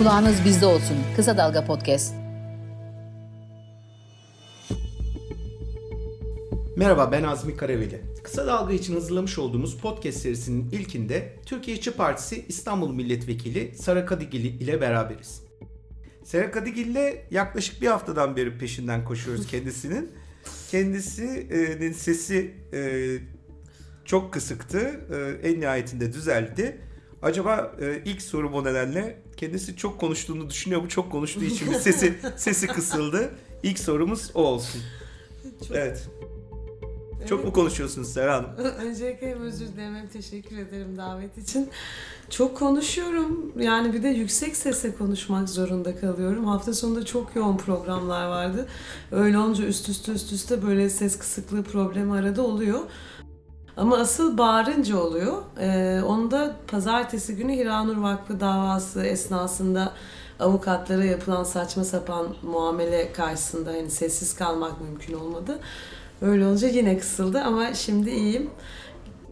Kulağınız bizde olsun. Kısa Dalga Podcast. Merhaba ben Azmi Karaveli. Kısa Dalga için hazırlamış olduğumuz podcast serisinin ilkinde Türkiye İşçi Partisi İstanbul Milletvekili Sara Kadigil ile beraberiz. Sara Kadigil ile yaklaşık bir haftadan beri peşinden koşuyoruz kendisinin. Kendisinin sesi e, çok kısıktı. E, en nihayetinde düzeldi. Acaba e, ilk sorum o nedenle kendisi çok konuştuğunu düşünüyor. Bu çok konuştuğu için bir sesi sesi kısıldı. İlk sorumuz o olsun. Çok, Evet. Çok mu konuşuyorsunuz Serra Hanım? Öncelikle hem özür dilerim hem teşekkür ederim davet için. Çok konuşuyorum. Yani bir de yüksek sesle konuşmak zorunda kalıyorum. Hafta sonunda çok yoğun programlar vardı. Öyle olunca üst üste üst üste böyle ses kısıklığı problemi arada oluyor. Ama asıl bağırınca oluyor. Ee, onu da pazartesi günü Hiranur Vakfı davası esnasında avukatlara yapılan saçma sapan muamele karşısında hani sessiz kalmak mümkün olmadı. Öyle olunca yine kısıldı ama şimdi iyiyim.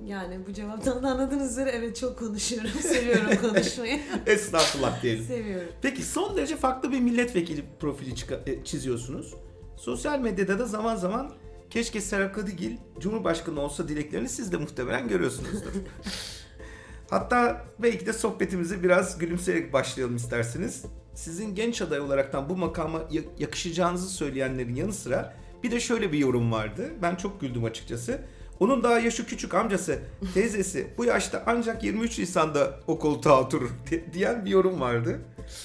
Yani bu cevaptan da anladığınız üzere evet çok konuşuyorum. Seviyorum konuşmayı. Estağfurullah diyelim. Seviyorum. Peki son derece farklı bir milletvekili profili e, çiziyorsunuz. Sosyal medyada da zaman zaman keşke Serap Kadıgil Cumhurbaşkanı olsa dileklerini siz de muhtemelen görüyorsunuzdur. Hatta belki de sohbetimizi biraz gülümseyerek başlayalım isterseniz. Sizin genç aday olaraktan bu makama ya- yakışacağınızı söyleyenlerin yanı sıra bir de şöyle bir yorum vardı. Ben çok güldüm açıkçası. Onun daha yaşı küçük amcası, teyzesi bu yaşta ancak 23 Nisan'da o koltuğa oturur di- diyen bir yorum vardı.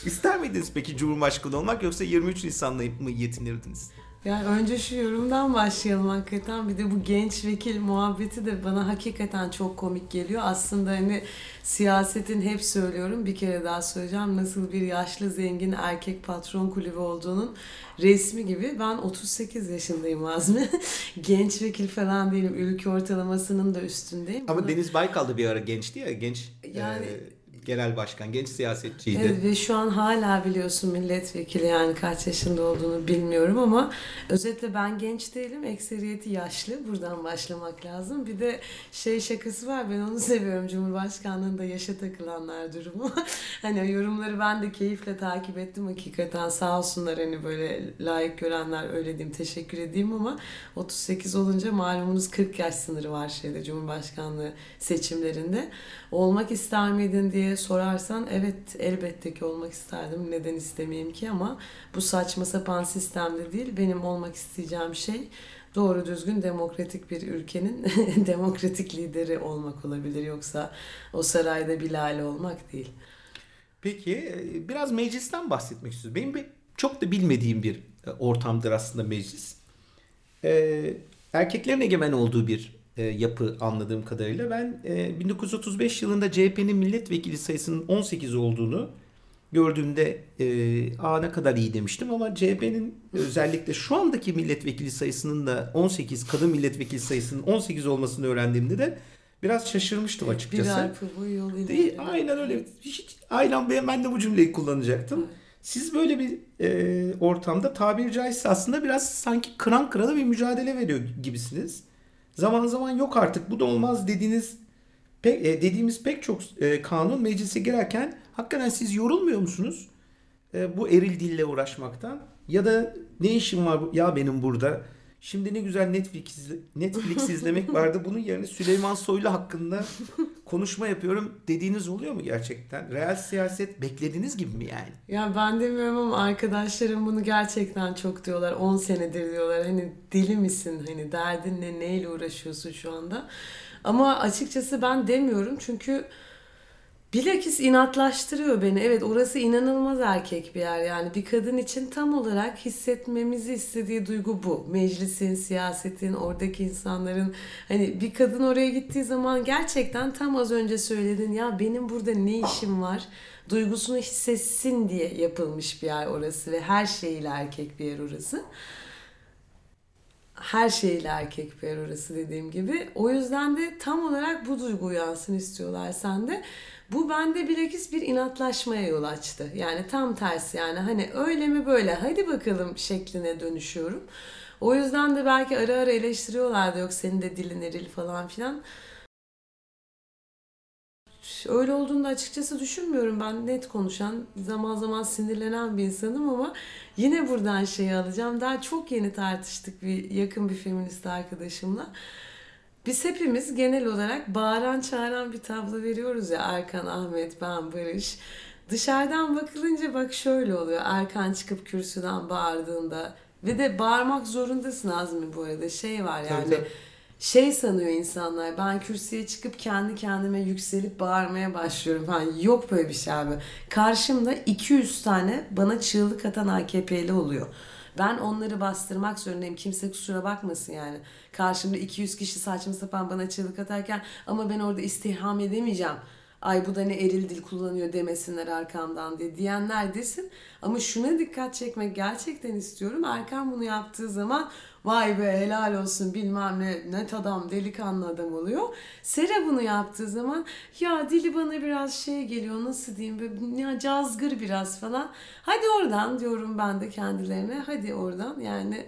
İster miydiniz peki Cumhurbaşkanı olmak yoksa 23 Nisan'la mı yetinirdiniz? Yani önce şu yorumdan başlayalım hakikaten. Bir de bu genç vekil muhabbeti de bana hakikaten çok komik geliyor. Aslında hani siyasetin hep söylüyorum bir kere daha söyleyeceğim. Nasıl bir yaşlı zengin erkek patron kulübü olduğunun resmi gibi. Ben 38 yaşındayım Azmi. genç vekil falan değilim. Ülke ortalamasının da üstündeyim. Ama Bunu- Deniz Baykal da bir ara gençti ya, genç Yani- e, genel başkan, genç siyasetçiydi. Evet ve şu an hala biliyorsun milletvekili yani kaç yaşında olduğunu bilmiyorum ama özetle ben genç değilim. Ekseriyeti yaşlı. Buradan başlamak lazım. Bir de şey şakası var ben onu seviyorum. Cumhurbaşkanlığında yaşa takılanlar durumu. hani yorumları ben de keyifle takip ettim hakikaten. Sağ olsunlar hani böyle layık görenler öyle diyeyim teşekkür edeyim ama 38 olunca malumunuz 40 yaş sınırı var şeyde Cumhurbaşkanlığı seçimlerinde. Olmak ister miydin diye sorarsan evet elbette ki olmak isterdim. Neden istemeyeyim ki ama bu saçma sapan sistemde değil. Benim olmak isteyeceğim şey doğru düzgün demokratik bir ülkenin demokratik lideri olmak olabilir. Yoksa o sarayda bir lale olmak değil. Peki e, biraz meclisten bahsetmek istiyorum. Benim bir, çok da bilmediğim bir e, ortamdır aslında meclis. Ee, erkeklerin egemen olduğu bir e, yapı anladığım kadarıyla. Ben e, 1935 yılında CHP'nin milletvekili sayısının 18 olduğunu gördüğümde e, aa ne kadar iyi demiştim ama CHP'nin özellikle şu andaki milletvekili sayısının da 18 kadın milletvekili sayısının 18 olmasını öğrendiğimde de biraz şaşırmıştım açıkçası. Bir arpa boyu yol Değil, aynen öyle. Hiç, aynen ben de bu cümleyi kullanacaktım. Siz böyle bir e, ortamda tabiri caizse aslında biraz sanki kıran kırana bir mücadele veriyor gibisiniz. Zaman zaman yok artık bu da olmaz dediğiniz pe- e, dediğimiz pek çok e, kanun meclise girerken hakikaten siz yorulmuyor musunuz? E, bu eril dille uğraşmaktan ya da ne işim var ya benim burada? Şimdi ne güzel Netflix Netflix izlemek vardı. Bunun yerine Süleyman Soylu hakkında konuşma yapıyorum dediğiniz oluyor mu gerçekten? Real siyaset beklediğiniz gibi mi yani? Ya ben demiyorum ama arkadaşlarım bunu gerçekten çok diyorlar. 10 senedir diyorlar. Hani deli misin? Hani derdin ne? Neyle uğraşıyorsun şu anda? Ama açıkçası ben demiyorum çünkü bilakis inatlaştırıyor beni. Evet orası inanılmaz erkek bir yer. Yani bir kadın için tam olarak hissetmemizi istediği duygu bu. Meclisin, siyasetin, oradaki insanların hani bir kadın oraya gittiği zaman gerçekten tam az önce söyledin ya benim burada ne işim var? duygusunu hissetsin diye yapılmış bir yer orası ve her şeyiyle erkek bir yer orası. Her şeyiyle erkek bir yer orası dediğim gibi. O yüzden de tam olarak bu duygu uyansın istiyorlar sende. Bu bende bilakis bir inatlaşmaya yol açtı. Yani tam tersi yani hani öyle mi böyle hadi bakalım şekline dönüşüyorum. O yüzden de belki ara ara eleştiriyorlardı yok senin de dilin eril falan filan. öyle olduğunu da açıkçası düşünmüyorum. Ben net konuşan, zaman zaman sinirlenen bir insanım ama yine buradan şeyi alacağım. Daha çok yeni tartıştık bir yakın bir feminist arkadaşımla. Biz hepimiz genel olarak bağıran çağıran bir tablo veriyoruz ya Erkan, Ahmet, ben, Barış. Dışarıdan bakılınca bak şöyle oluyor. Erkan çıkıp kürsüden bağırdığında ve de bağırmak zorundasın Azmi bu arada. Şey var yani. Tabii, tabii. Şey sanıyor insanlar ben kürsüye çıkıp kendi kendime yükselip bağırmaya başlıyorum falan. Yok böyle bir şey abi. Karşımda 200 tane bana çığlık atan AKP'li oluyor. Ben onları bastırmak zorundayım. Kimse kusura bakmasın yani. Karşımda 200 kişi saçma sapan bana çığlık atarken ama ben orada istiham edemeyeceğim. Ay bu da ne eril dil kullanıyor demesinler arkamdan diye diyenler desin. Ama şuna dikkat çekmek gerçekten istiyorum. Erkan bunu yaptığı zaman vay be helal olsun bilmem ne net adam delikanlı adam oluyor. Sera bunu yaptığı zaman ya dili bana biraz şey geliyor nasıl diyeyim böyle ya cazgır biraz falan. Hadi oradan diyorum ben de kendilerine hadi oradan yani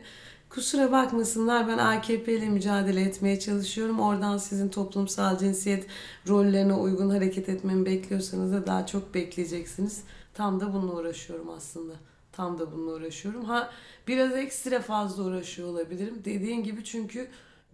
Kusura bakmasınlar ben AKP ile mücadele etmeye çalışıyorum. Oradan sizin toplumsal cinsiyet rollerine uygun hareket etmemi bekliyorsanız da daha çok bekleyeceksiniz. Tam da bununla uğraşıyorum aslında. Tam da bununla uğraşıyorum. Ha biraz ekstra fazla uğraşıyor olabilirim. Dediğin gibi çünkü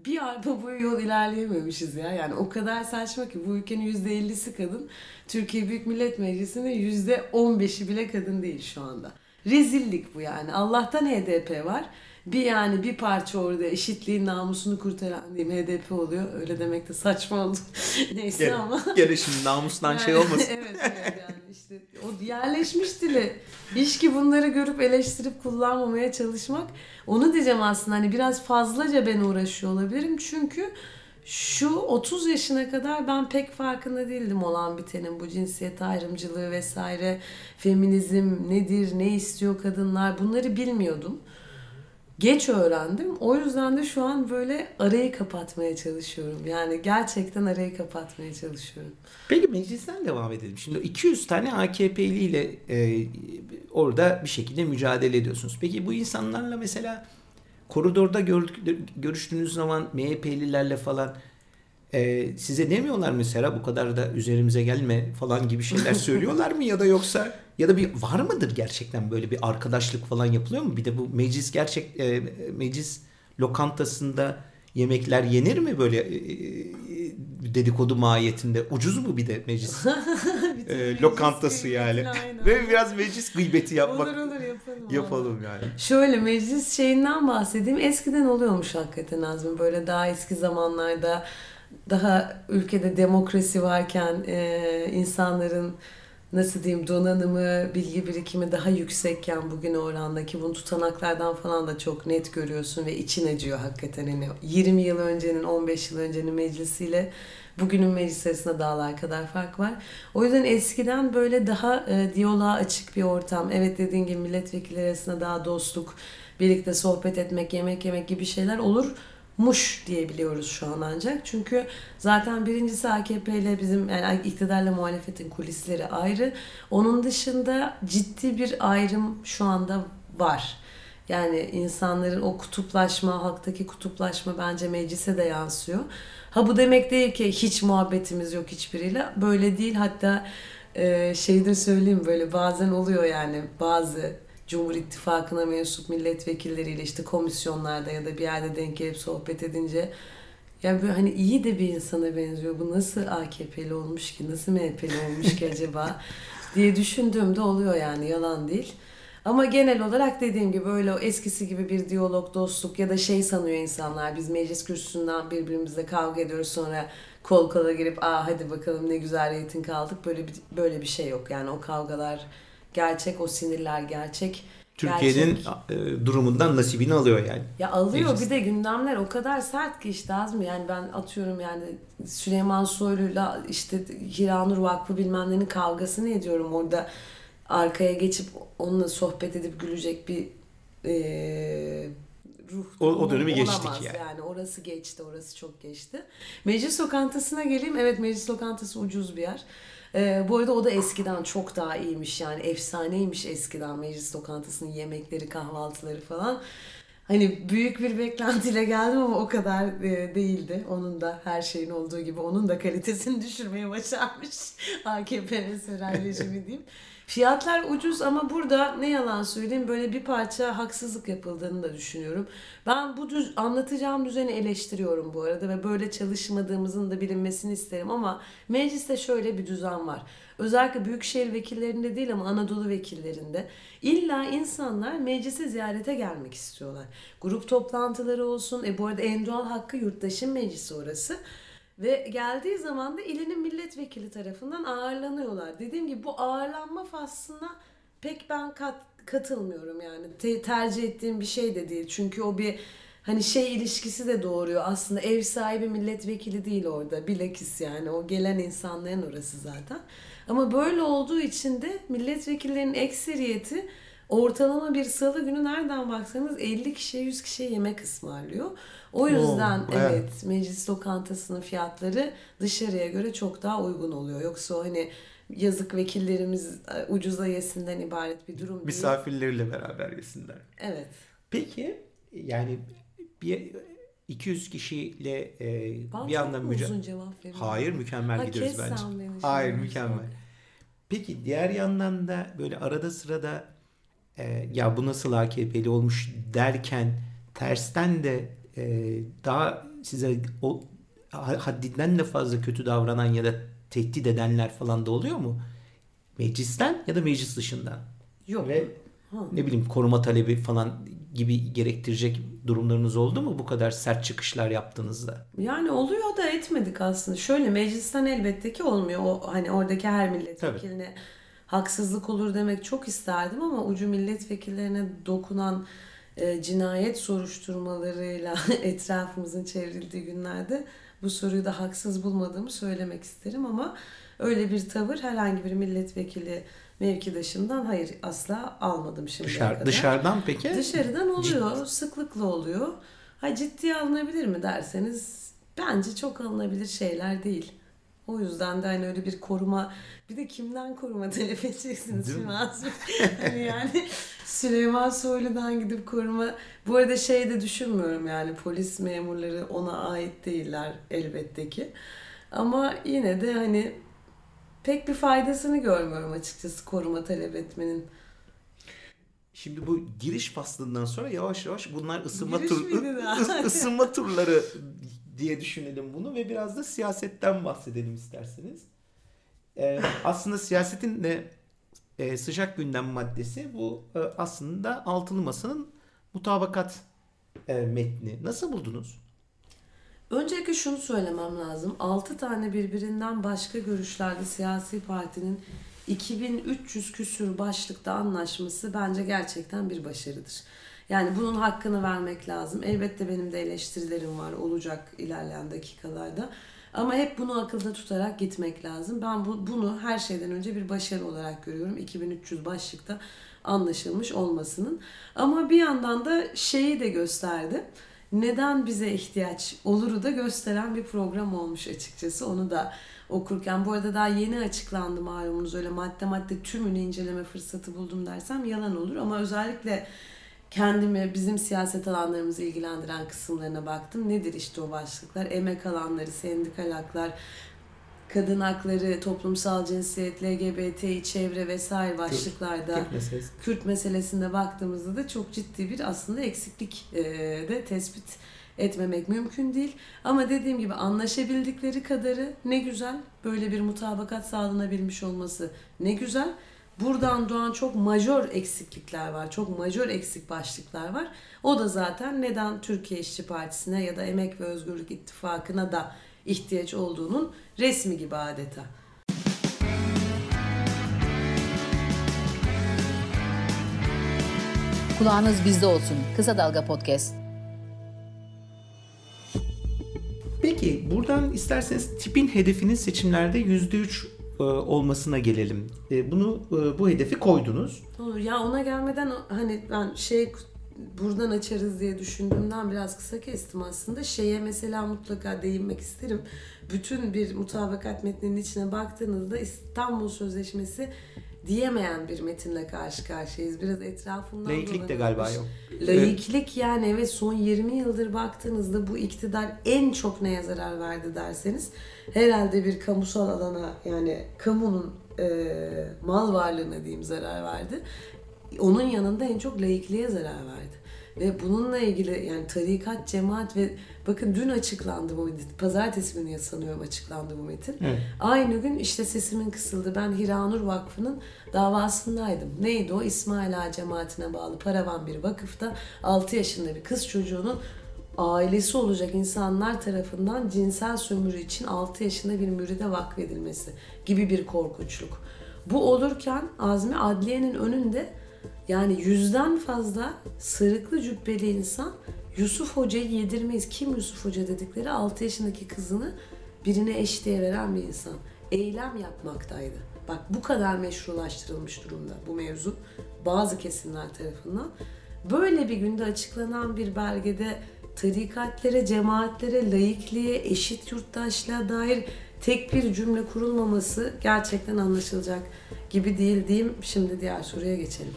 bir arpa boyu yol ilerleyememişiz ya. Yani o kadar saçma ki bu ülkenin %50'si kadın. Türkiye Büyük Millet Meclisi'nde %15'i bile kadın değil şu anda. Rezillik bu yani. Allah'tan HDP var bir yani bir parça orada eşitliğin namusunu kurtaran diyeyim HDP oluyor. Öyle demek de saçma oldu. Neyse Gene, ama. gene şimdi namustan şey olmasın. evet evet yani işte o yerleşmiş dili. İş ki bunları görüp eleştirip kullanmamaya çalışmak. Onu diyeceğim aslında hani biraz fazlaca ben uğraşıyor olabilirim. Çünkü şu 30 yaşına kadar ben pek farkında değildim olan bitenin bu cinsiyet ayrımcılığı vesaire feminizm nedir ne istiyor kadınlar bunları bilmiyordum geç öğrendim. O yüzden de şu an böyle arayı kapatmaya çalışıyorum. Yani gerçekten arayı kapatmaya çalışıyorum. Peki meclisten devam edelim. Şimdi 200 tane AKP'li ile e, orada bir şekilde mücadele ediyorsunuz. Peki bu insanlarla mesela koridorda gördük, görüştüğünüz zaman MHP'lilerle falan e, size demiyorlar mesela bu kadar da üzerimize gelme falan gibi şeyler söylüyorlar mı ya da yoksa ya da bir var mıdır gerçekten böyle bir arkadaşlık falan yapılıyor mu? Bir de bu meclis gerçek e, meclis lokantasında yemekler yenir mi böyle e, e dedikodu mahiyetinde? Ucuz mu bir de meclis e, lokantası yani? Aynen. Ve biraz meclis gıybeti yapmak. Olur olur yapalım. Yapalım yani. Şöyle meclis şeyinden bahsedeyim. Eskiden oluyormuş hakikaten Azmi. Böyle daha eski zamanlarda daha ülkede demokrasi varken e, insanların nasıl diyeyim donanımı, bilgi birikimi daha yüksekken bugün orandaki bunu tutanaklardan falan da çok net görüyorsun ve için acıyor hakikaten. Yani 20 yıl öncenin, 15 yıl öncenin meclisiyle bugünün meclis arasında dağlar kadar fark var. O yüzden eskiden böyle daha e, diyaloğa açık bir ortam. Evet dediğin gibi milletvekilleri arasında daha dostluk, birlikte sohbet etmek, yemek yemek gibi şeyler olur muş diyebiliyoruz şu an ancak. Çünkü zaten birincisi AKP ile bizim yani iktidarla muhalefetin kulisleri ayrı. Onun dışında ciddi bir ayrım şu anda var. Yani insanların o kutuplaşma, halktaki kutuplaşma bence meclise de yansıyor. Ha bu demek değil ki hiç muhabbetimiz yok hiçbiriyle. Böyle değil. Hatta e, şey de söyleyeyim böyle bazen oluyor yani bazı Cumhur İttifakı'na mensup milletvekilleriyle işte komisyonlarda ya da bir yerde denk gelip sohbet edince yani böyle hani iyi de bir insana benziyor. Bu nasıl AKP'li olmuş ki, nasıl MHP'li olmuş ki acaba diye düşündüğümde oluyor yani yalan değil. Ama genel olarak dediğim gibi öyle o eskisi gibi bir diyalog, dostluk ya da şey sanıyor insanlar. Biz meclis kürsüsünden birbirimizle kavga ediyoruz sonra kol kola girip aa hadi bakalım ne güzel reyting kaldık. Böyle bir, böyle bir şey yok. Yani o kavgalar gerçek, o sinirler gerçek. Türkiye'nin gerçek. durumundan nasibini alıyor yani. Ya alıyor Meclis. bir de gündemler o kadar sert ki işte az mı yani ben atıyorum yani Süleyman Soylu'yla işte Hiranur Vakfı bilmem nenin kavgasını ediyorum orada arkaya geçip onunla sohbet edip gülecek bir e, ruh o, o dönemi geçtik yani. yani. Orası geçti, orası çok geçti. Meclis lokantasına geleyim. Evet meclis lokantası ucuz bir yer. Ee, bu arada o da eskiden çok daha iyiymiş yani efsaneymiş eskiden meclis lokantasının yemekleri kahvaltıları falan. Hani büyük bir beklentiyle geldim ama o kadar e, değildi. Onun da her şeyin olduğu gibi onun da kalitesini düşürmeye başarmış AKP mesela rejimi diyeyim. Fiyatlar ucuz ama burada ne yalan söyleyeyim böyle bir parça haksızlık yapıldığını da düşünüyorum. Ben bu düz, anlatacağım düzeni eleştiriyorum bu arada ve böyle çalışmadığımızın da bilinmesini isterim ama mecliste şöyle bir düzen var. Özellikle büyükşehir vekillerinde değil ama Anadolu vekillerinde illa insanlar meclise ziyarete gelmek istiyorlar. Grup toplantıları olsun. E bu arada en doğal hakkı yurttaşın meclisi orası. Ve geldiği zaman da ilinin milletvekili tarafından ağırlanıyorlar. Dediğim gibi bu ağırlanma faslına pek ben kat, katılmıyorum yani. Te, tercih ettiğim bir şey de değil. Çünkü o bir hani şey ilişkisi de doğuruyor. Aslında ev sahibi milletvekili değil orada. Bilakis yani o gelen insanların orası zaten. Ama böyle olduğu için de milletvekillerinin ekseriyeti ortalama bir salı günü nereden baksanız 50 kişiye 100 kişiye yemek ısmarlıyor. O yüzden Oo, evet. evet. meclis lokantasının fiyatları dışarıya göre çok daha uygun oluyor. Yoksa hani yazık vekillerimiz e, ucuza yesinden ibaret bir durum değil. Misafirleriyle beraber yesinler. Evet. Peki yani bir 200 kişiyle e, bir mu mücadele... Hayır mükemmel Ha, gidiyoruz bence. Hayır mükemmel. Peki diğer yandan da böyle arada sırada e, ya bu nasıl AKP'li olmuş derken tersten de e, daha size o ha- haddinden de fazla kötü davranan ya da tehdit edenler falan da oluyor mu? Meclisten ya da meclis dışından. Yok. Ve Ha. ne bileyim koruma talebi falan gibi gerektirecek durumlarınız oldu mu bu kadar sert çıkışlar yaptığınızda? Yani oluyor da etmedik aslında. Şöyle meclisten elbette ki olmuyor. O hani oradaki her milletvekiline haksızlık olur demek çok isterdim ama ucu milletvekillerine dokunan e, cinayet soruşturmalarıyla etrafımızın çevrildiği günlerde bu soruyu da haksız bulmadığımı söylemek isterim ama öyle bir tavır herhangi bir milletvekili mevkidaşımdan hayır asla almadım şimdiye Dışarı, kadar. dışarıdan peki? Dışarıdan oluyor, sıklıkla oluyor. Ha ciddiye alınabilir mi derseniz bence çok alınabilir şeyler değil. O yüzden de hani öyle bir koruma bir de kimden koruma talep edeceksiniz Değil şimdi hani yani Süleyman Soylu'dan gidip koruma bu arada şey de düşünmüyorum yani polis memurları ona ait değiller elbette ki. Ama yine de hani pek bir faydasını görmüyorum açıkçası koruma talep etmenin. Şimdi bu giriş faslından sonra yavaş yavaş bunlar ısınma tur ısınma turları diye düşünelim bunu ve biraz da siyasetten bahsedelim isterseniz. Ee, aslında siyasetin de e, sıcak gündem maddesi bu e, aslında altılı masanın mutabakat e, metni. Nasıl buldunuz? Öncelikle şunu söylemem lazım. 6 tane birbirinden başka görüşlerde siyasi partinin 2300 küsür başlıkta anlaşması bence gerçekten bir başarıdır. Yani bunun hakkını vermek lazım. Elbette benim de eleştirilerim var olacak ilerleyen dakikalarda. Ama hep bunu akılda tutarak gitmek lazım. Ben bu, bunu her şeyden önce bir başarı olarak görüyorum. 2300 başlıkta anlaşılmış olmasının. Ama bir yandan da şeyi de gösterdi neden bize ihtiyaç oluru da gösteren bir program olmuş açıkçası. Onu da okurken. Bu arada daha yeni açıklandı malumunuz öyle madde madde tümünü inceleme fırsatı buldum dersem yalan olur. Ama özellikle kendimi bizim siyaset alanlarımızı ilgilendiren kısımlarına baktım. Nedir işte o başlıklar? Emek alanları, sendikal haklar, kadın hakları, toplumsal cinsiyet, LGBTİ, çevre vesaire başlıklarda Tek meselesi. Kürt meselesinde baktığımızda da çok ciddi bir aslında eksiklik de tespit etmemek mümkün değil. Ama dediğim gibi anlaşabildikleri kadarı ne güzel. Böyle bir mutabakat sağlanabilmiş olması ne güzel. Buradan doğan çok majör eksiklikler var. Çok majör eksik başlıklar var. O da zaten neden Türkiye İşçi Partisi'ne ya da Emek ve Özgürlük İttifakı'na da ihtiyaç olduğunun resmi gibi adeta. Kulağınız bizde olsun. Kısa Dalga Podcast. Peki buradan isterseniz tipin hedefinin seçimlerde %3 e, olmasına gelelim. E, Bunu e, bu hedefi koydunuz. Olur. Ya ona gelmeden hani ben şey buradan açarız diye düşündüğümden biraz kısa kestim aslında. Şeye mesela mutlaka değinmek isterim. Bütün bir mutabakat metninin içine baktığınızda İstanbul Sözleşmesi diyemeyen bir metinle karşı karşıyayız. Biraz etrafından Laiklik de galiba yok. Laiklik yani evet son 20 yıldır baktığınızda bu iktidar en çok neye zarar verdi derseniz herhalde bir kamusal alana yani kamunun e, mal varlığına diyeyim zarar verdi. Onun yanında en çok laikliğe zarar verdi. Ve bununla ilgili yani tarikat, cemaat ve bakın dün açıklandı bu metin. Pazartesi günü sanıyorum açıklandı bu metin. Evet. Aynı gün işte sesimin kısıldı. Ben Hiranur Vakfı'nın davasındaydım. Neydi o? İsmail Ağa cemaatine bağlı paravan bir vakıfta 6 yaşında bir kız çocuğunun ailesi olacak insanlar tarafından cinsel sömürü için 6 yaşında bir müride vakfedilmesi gibi bir korkunçluk. Bu olurken Azmi Adliye'nin önünde yani yüzden fazla sarıklı cübbeli insan Yusuf Hoca'yı yedirmeyiz. Kim Yusuf Hoca dedikleri 6 yaşındaki kızını birine eş diye veren bir insan. Eylem yapmaktaydı. Bak bu kadar meşrulaştırılmış durumda bu mevzu bazı kesimler tarafından. Böyle bir günde açıklanan bir belgede tarikatlere, cemaatlere, laikliğe, eşit yurttaşlığa dair tek bir cümle kurulmaması gerçekten anlaşılacak gibi değil diyeyim. Şimdi diğer soruya geçelim.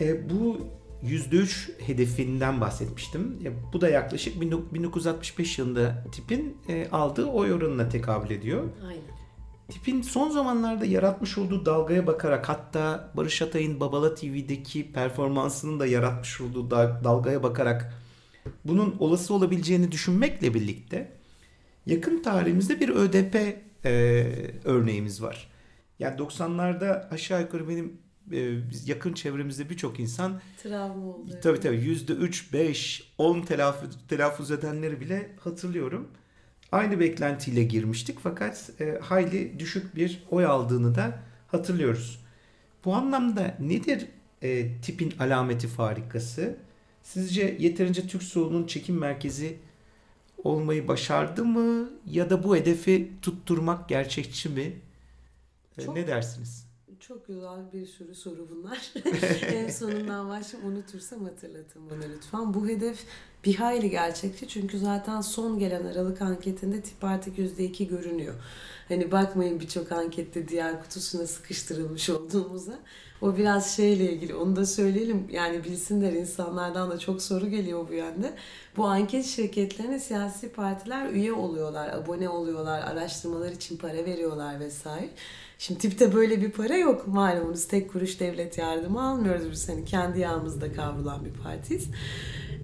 E, bu %3 hedefinden bahsetmiştim. E, bu da yaklaşık 1965 yılında tipin e, aldığı oy oranına tekabül ediyor. Aynen. Tipin son zamanlarda yaratmış olduğu dalgaya bakarak hatta Barış Atay'ın Babala TV'deki performansının da yaratmış olduğu da- dalgaya bakarak bunun olası olabileceğini düşünmekle birlikte yakın tarihimizde bir ÖDP e, örneğimiz var. Yani 90'larda aşağı yukarı benim yakın çevremizde birçok insan Travma oldu. Tabii tabii yüzde üç, beş, on telaffuz, telaffuz edenleri bile hatırlıyorum. Aynı beklentiyle girmiştik fakat e, hayli düşük bir oy aldığını da hatırlıyoruz. Bu anlamda nedir e, tipin alameti farikası? Sizce yeterince Türk solunun çekim merkezi olmayı başardı mı ya da bu hedefi tutturmak gerçekçi mi? E, Çok- Ne dersiniz? Çok güzel bir sürü soru bunlar. en sonundan başlayayım unutursam hatırlatın bana lütfen. Bu hedef bir hayli gerçekçi çünkü zaten son gelen Aralık anketinde tip artık %2 görünüyor. Hani bakmayın birçok ankette diğer kutusuna sıkıştırılmış olduğumuza. O biraz şeyle ilgili onu da söyleyelim. Yani bilsinler insanlardan da çok soru geliyor bu yönde. Bu anket şirketlerine siyasi partiler üye oluyorlar, abone oluyorlar, araştırmalar için para veriyorlar vesaire. Şimdi tipte böyle bir para yok malumunuz. Tek kuruş devlet yardımı almıyoruz biz. Hani kendi yağımızda kavrulan bir partiyiz.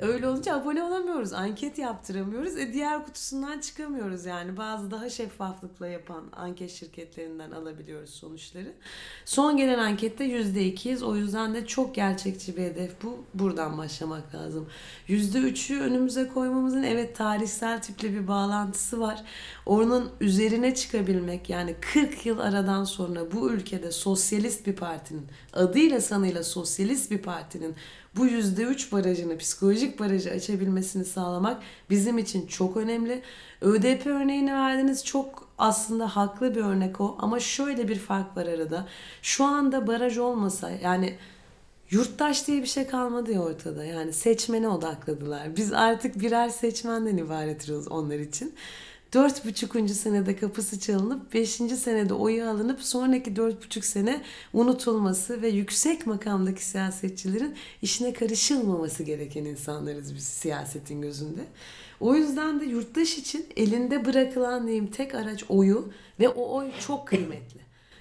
Öyle olunca abone olamıyoruz. Anket yaptıramıyoruz. E diğer kutusundan çıkamıyoruz yani. Bazı daha şeffaflıkla yapan anket şirketlerinden alabiliyoruz sonuçları. Son gelen ankette %2'yiz. O yüzden de çok gerçekçi bir hedef bu. Buradan başlamak lazım. %3'ü önümüze koymamızın evet tarihsel tiple bir bağlantısı var. Onun üzerine çıkabilmek yani 40 yıl aradan sonra bu ülkede sosyalist bir partinin adıyla sanıyla sosyalist bir partinin bu %3 barajını, psikolojik barajı açabilmesini sağlamak bizim için çok önemli. ÖDP örneğini verdiniz çok aslında haklı bir örnek o ama şöyle bir fark var arada. Şu anda baraj olmasa yani Yurttaş diye bir şey kalmadı ya ortada. Yani seçmene odakladılar. Biz artık birer seçmenden ibaretiz onlar için. Dört buçukuncu senede kapısı çalınıp beşinci senede oyu alınıp sonraki dört buçuk sene unutulması ve yüksek makamdaki siyasetçilerin işine karışılmaması gereken insanlarız biz siyasetin gözünde. O yüzden de yurttaş için elinde bırakılan diyeyim tek araç oyu ve o oy çok kıymetli.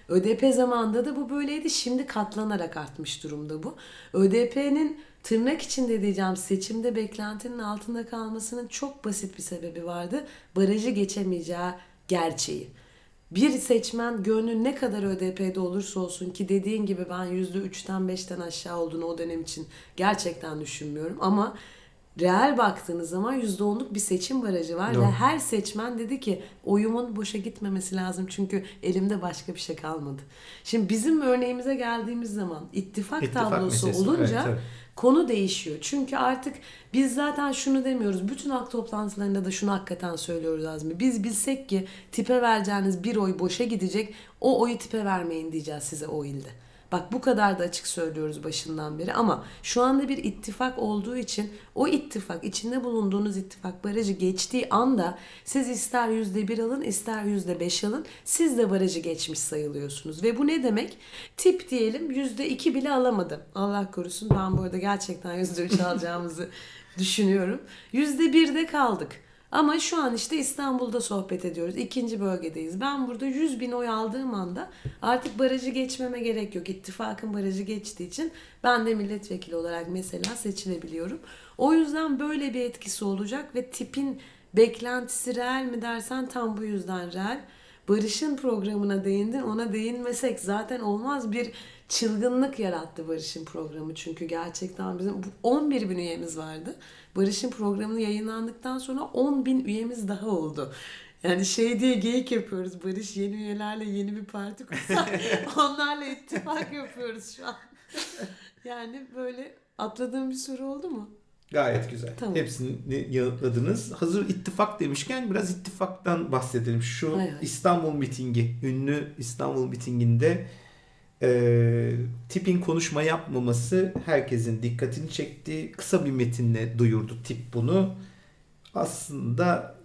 ÖDP zamanında da bu böyleydi. Şimdi katlanarak artmış durumda bu. ÖDP'nin tırnak içinde diyeceğim seçimde beklentinin altında kalmasının çok basit bir sebebi vardı. Barajı geçemeyeceği gerçeği. Bir seçmen gönlü ne kadar ÖDP'de olursa olsun ki dediğin gibi ben %3'ten 5'ten aşağı olduğunu o dönem için gerçekten düşünmüyorum ama reel baktığınız zaman %10'luk bir seçim barajı var Doğru. ve her seçmen dedi ki oyumun boşa gitmemesi lazım çünkü elimde başka bir şey kalmadı. Şimdi bizim örneğimize geldiğimiz zaman ittifak, İttifak tablosu meselesi. olunca Evet, tabii. Konu değişiyor. Çünkü artık biz zaten şunu demiyoruz. Bütün halk toplantılarında da şunu hakikaten söylüyoruz Azmi. Biz bilsek ki tipe vereceğiniz bir oy boşa gidecek. O oyu tipe vermeyin diyeceğiz size o ilde. Bak bu kadar da açık söylüyoruz başından beri ama şu anda bir ittifak olduğu için o ittifak içinde bulunduğunuz ittifak barajı geçtiği anda siz ister yüzde bir alın ister yüzde beş alın siz de barajı geçmiş sayılıyorsunuz. Ve bu ne demek? Tip diyelim yüzde iki bile alamadı. Allah korusun ben bu arada gerçekten yüzde üç alacağımızı düşünüyorum. Yüzde birde kaldık. Ama şu an işte İstanbul'da sohbet ediyoruz. İkinci bölgedeyiz. Ben burada 100 bin oy aldığım anda artık barajı geçmeme gerek yok. İttifakın barajı geçtiği için ben de milletvekili olarak mesela seçilebiliyorum. O yüzden böyle bir etkisi olacak ve tipin beklentisi reel mi dersen tam bu yüzden reel. Barış'ın programına değindin ona değinmesek zaten olmaz bir çılgınlık yarattı Barış'ın programı. Çünkü gerçekten bizim 11 bin üyemiz vardı. Barış'ın programı yayınlandıktan sonra 10 bin üyemiz daha oldu. Yani şey diye geyik yapıyoruz. Barış yeni üyelerle yeni bir parti kursa onlarla ittifak yapıyoruz şu an. Yani böyle atladığım bir soru oldu mu? Gayet güzel. Tamam. Hepsini yanıtladınız. Hazır ittifak demişken biraz ittifaktan bahsedelim. Şu Hay hay. İstanbul mitingi, ünlü İstanbul mitinginde e, tipin konuşma yapmaması herkesin dikkatini çekti. Kısa bir metinle duyurdu tip bunu. Aslında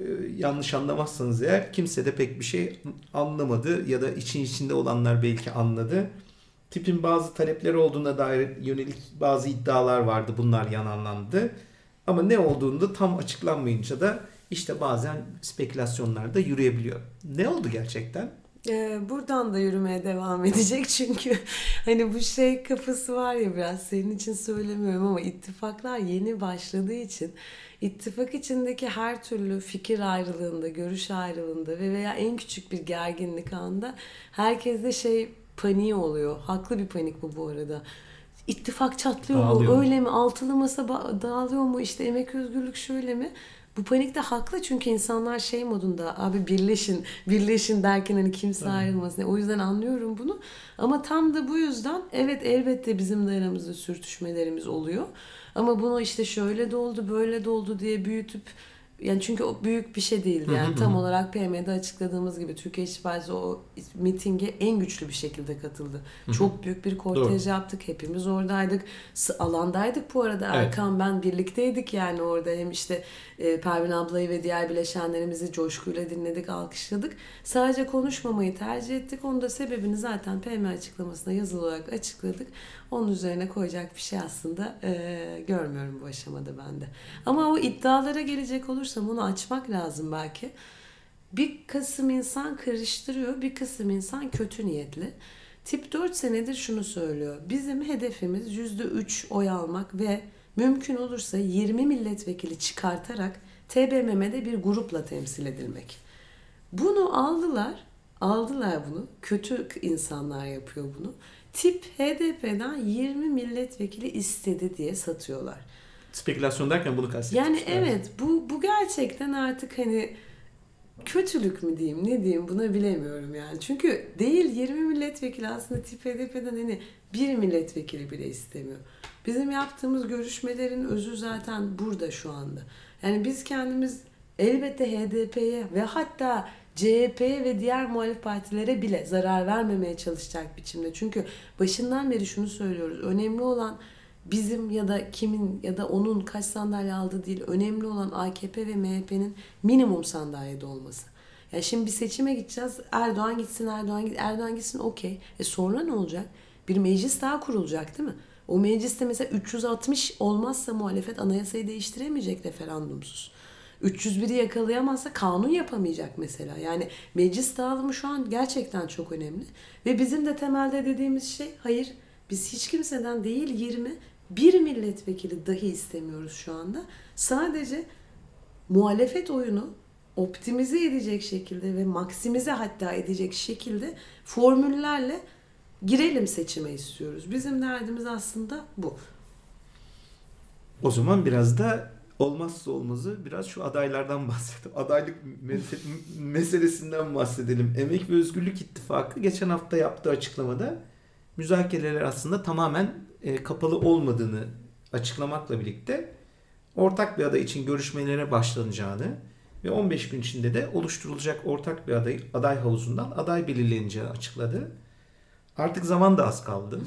e, yanlış anlamazsanız eğer kimse de pek bir şey anlamadı ya da için içinde olanlar belki anladı. Tipin bazı talepleri olduğuna dair yönelik bazı iddialar vardı. Bunlar yalanlandı. Ama ne olduğunu da tam açıklanmayınca da işte bazen spekülasyonlar da yürüyebiliyor. Ne oldu gerçekten? Ee, buradan da yürümeye devam edecek çünkü hani bu şey kafası var ya biraz senin için söylemiyorum ama ittifaklar yeni başladığı için ittifak içindeki her türlü fikir ayrılığında, görüş ayrılığında ve veya en küçük bir gerginlik anında herkeste şey paniği oluyor. Haklı bir panik bu bu arada. İttifak çatlıyor Dağılıyor mu? mu? Öyle mi? Altılı masa dağılıyor mu? İşte emek özgürlük şöyle mi? Bu panik de haklı çünkü insanlar şey modunda abi birleşin, birleşin derken hani kimse ayrılmasın. O yüzden anlıyorum bunu. Ama tam da bu yüzden evet elbette bizim de aramızda sürtüşmelerimiz oluyor. Ama bunu işte şöyle de oldu, böyle de oldu diye büyütüp yani çünkü o büyük bir şey değildi. Yani tam olarak PM'de açıkladığımız gibi Türkiye Partisi o mitinge en güçlü bir şekilde katıldı. Çok büyük bir kortej yaptık. Hepimiz oradaydık. Alandaydık bu arada. Evet. Erkan ben birlikteydik yani orada. Hem işte e, Pervin ablayı ve diğer bileşenlerimizi coşkuyla dinledik, alkışladık. Sadece konuşmamayı tercih ettik. Onun da sebebini zaten PM açıklamasında yazılı olarak açıkladık. Onun üzerine koyacak bir şey aslında e, görmüyorum bu aşamada bende. Ama o iddialara gelecek olursam onu açmak lazım belki. Bir kısım insan karıştırıyor, bir kısım insan kötü niyetli. Tip 4 senedir şunu söylüyor. Bizim hedefimiz %3 oy almak ve mümkün olursa 20 milletvekili çıkartarak TBMM'de bir grupla temsil edilmek. Bunu aldılar, aldılar bunu. Kötü insanlar yapıyor bunu. Tip HDP'den 20 milletvekili istedi diye satıyorlar. Spekülasyon derken bunu kastettik. Yani evet bu bu gerçekten artık hani kötülük mü diyeyim ne diyeyim buna bilemiyorum yani. Çünkü değil 20 milletvekili aslında tip HDP'den hani bir milletvekili bile istemiyor. Bizim yaptığımız görüşmelerin özü zaten burada şu anda. Yani biz kendimiz elbette HDP'ye ve hatta CHP'ye ve diğer muhalif partilere bile zarar vermemeye çalışacak biçimde. Çünkü başından beri şunu söylüyoruz. Önemli olan bizim ya da kimin ya da onun kaç sandalye aldığı değil. Önemli olan AKP ve MHP'nin minimum sandalyede olması. Ya şimdi bir seçime gideceğiz. Erdoğan gitsin, Erdoğan git, Erdoğan gitsin okey. E sonra ne olacak? Bir meclis daha kurulacak değil mi? O mecliste mesela 360 olmazsa muhalefet anayasayı değiştiremeyecek referandumsuz. 301'i yakalayamazsa kanun yapamayacak mesela. Yani meclis dağılımı şu an gerçekten çok önemli. Ve bizim de temelde dediğimiz şey hayır biz hiç kimseden değil 20 bir milletvekili dahi istemiyoruz şu anda. Sadece muhalefet oyunu optimize edecek şekilde ve maksimize hatta edecek şekilde formüllerle girelim seçime istiyoruz. Bizim derdimiz aslında bu. O zaman biraz da olmazsa olmazı biraz şu adaylardan bahsedelim. Adaylık mes- meselesinden bahsedelim. Emek ve Özgürlük İttifakı geçen hafta yaptığı açıklamada müzakereler aslında tamamen e, kapalı olmadığını açıklamakla birlikte ortak bir aday için görüşmelere başlanacağını ve 15 gün içinde de oluşturulacak ortak bir aday, aday havuzundan aday belirleneceğini açıkladı. Artık zaman da az kaldı.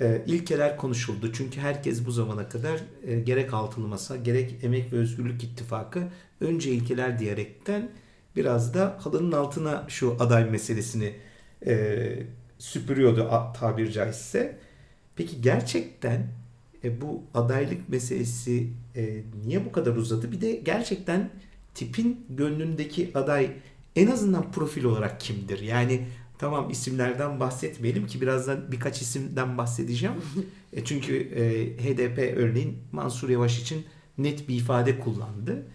E, ilkeler konuşuldu. Çünkü herkes bu zamana kadar e, gerek altılı masa gerek Emek ve Özgürlük İttifakı önce ilkeler diyerekten biraz da halının altına şu aday meselesini e, süpürüyordu tabir caizse. Peki gerçekten e, bu adaylık meselesi e, niye bu kadar uzadı? Bir de gerçekten tipin gönlündeki aday en azından profil olarak kimdir? Yani tamam isimlerden bahsetmeyelim ki birazdan birkaç isimden bahsedeceğim. e, çünkü e, HDP örneğin Mansur Yavaş için net bir ifade kullandı.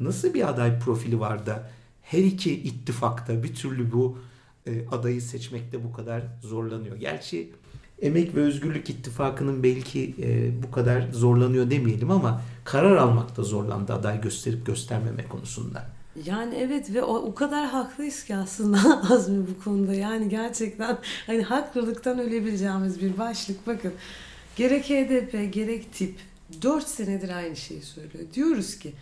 Nasıl bir aday profili var da her iki ittifakta bir türlü bu e, adayı seçmekte bu kadar zorlanıyor? Gerçi Emek ve Özgürlük İttifakı'nın belki e, bu kadar zorlanıyor demeyelim ama karar almakta zorlandı aday gösterip göstermeme konusunda. Yani evet ve o, o kadar haklıyız ki aslında Azmi bu konuda. Yani gerçekten hani haklılıktan ölebileceğimiz bir başlık. Bakın gerek HDP gerek tip 4 senedir aynı şeyi söylüyor. Diyoruz ki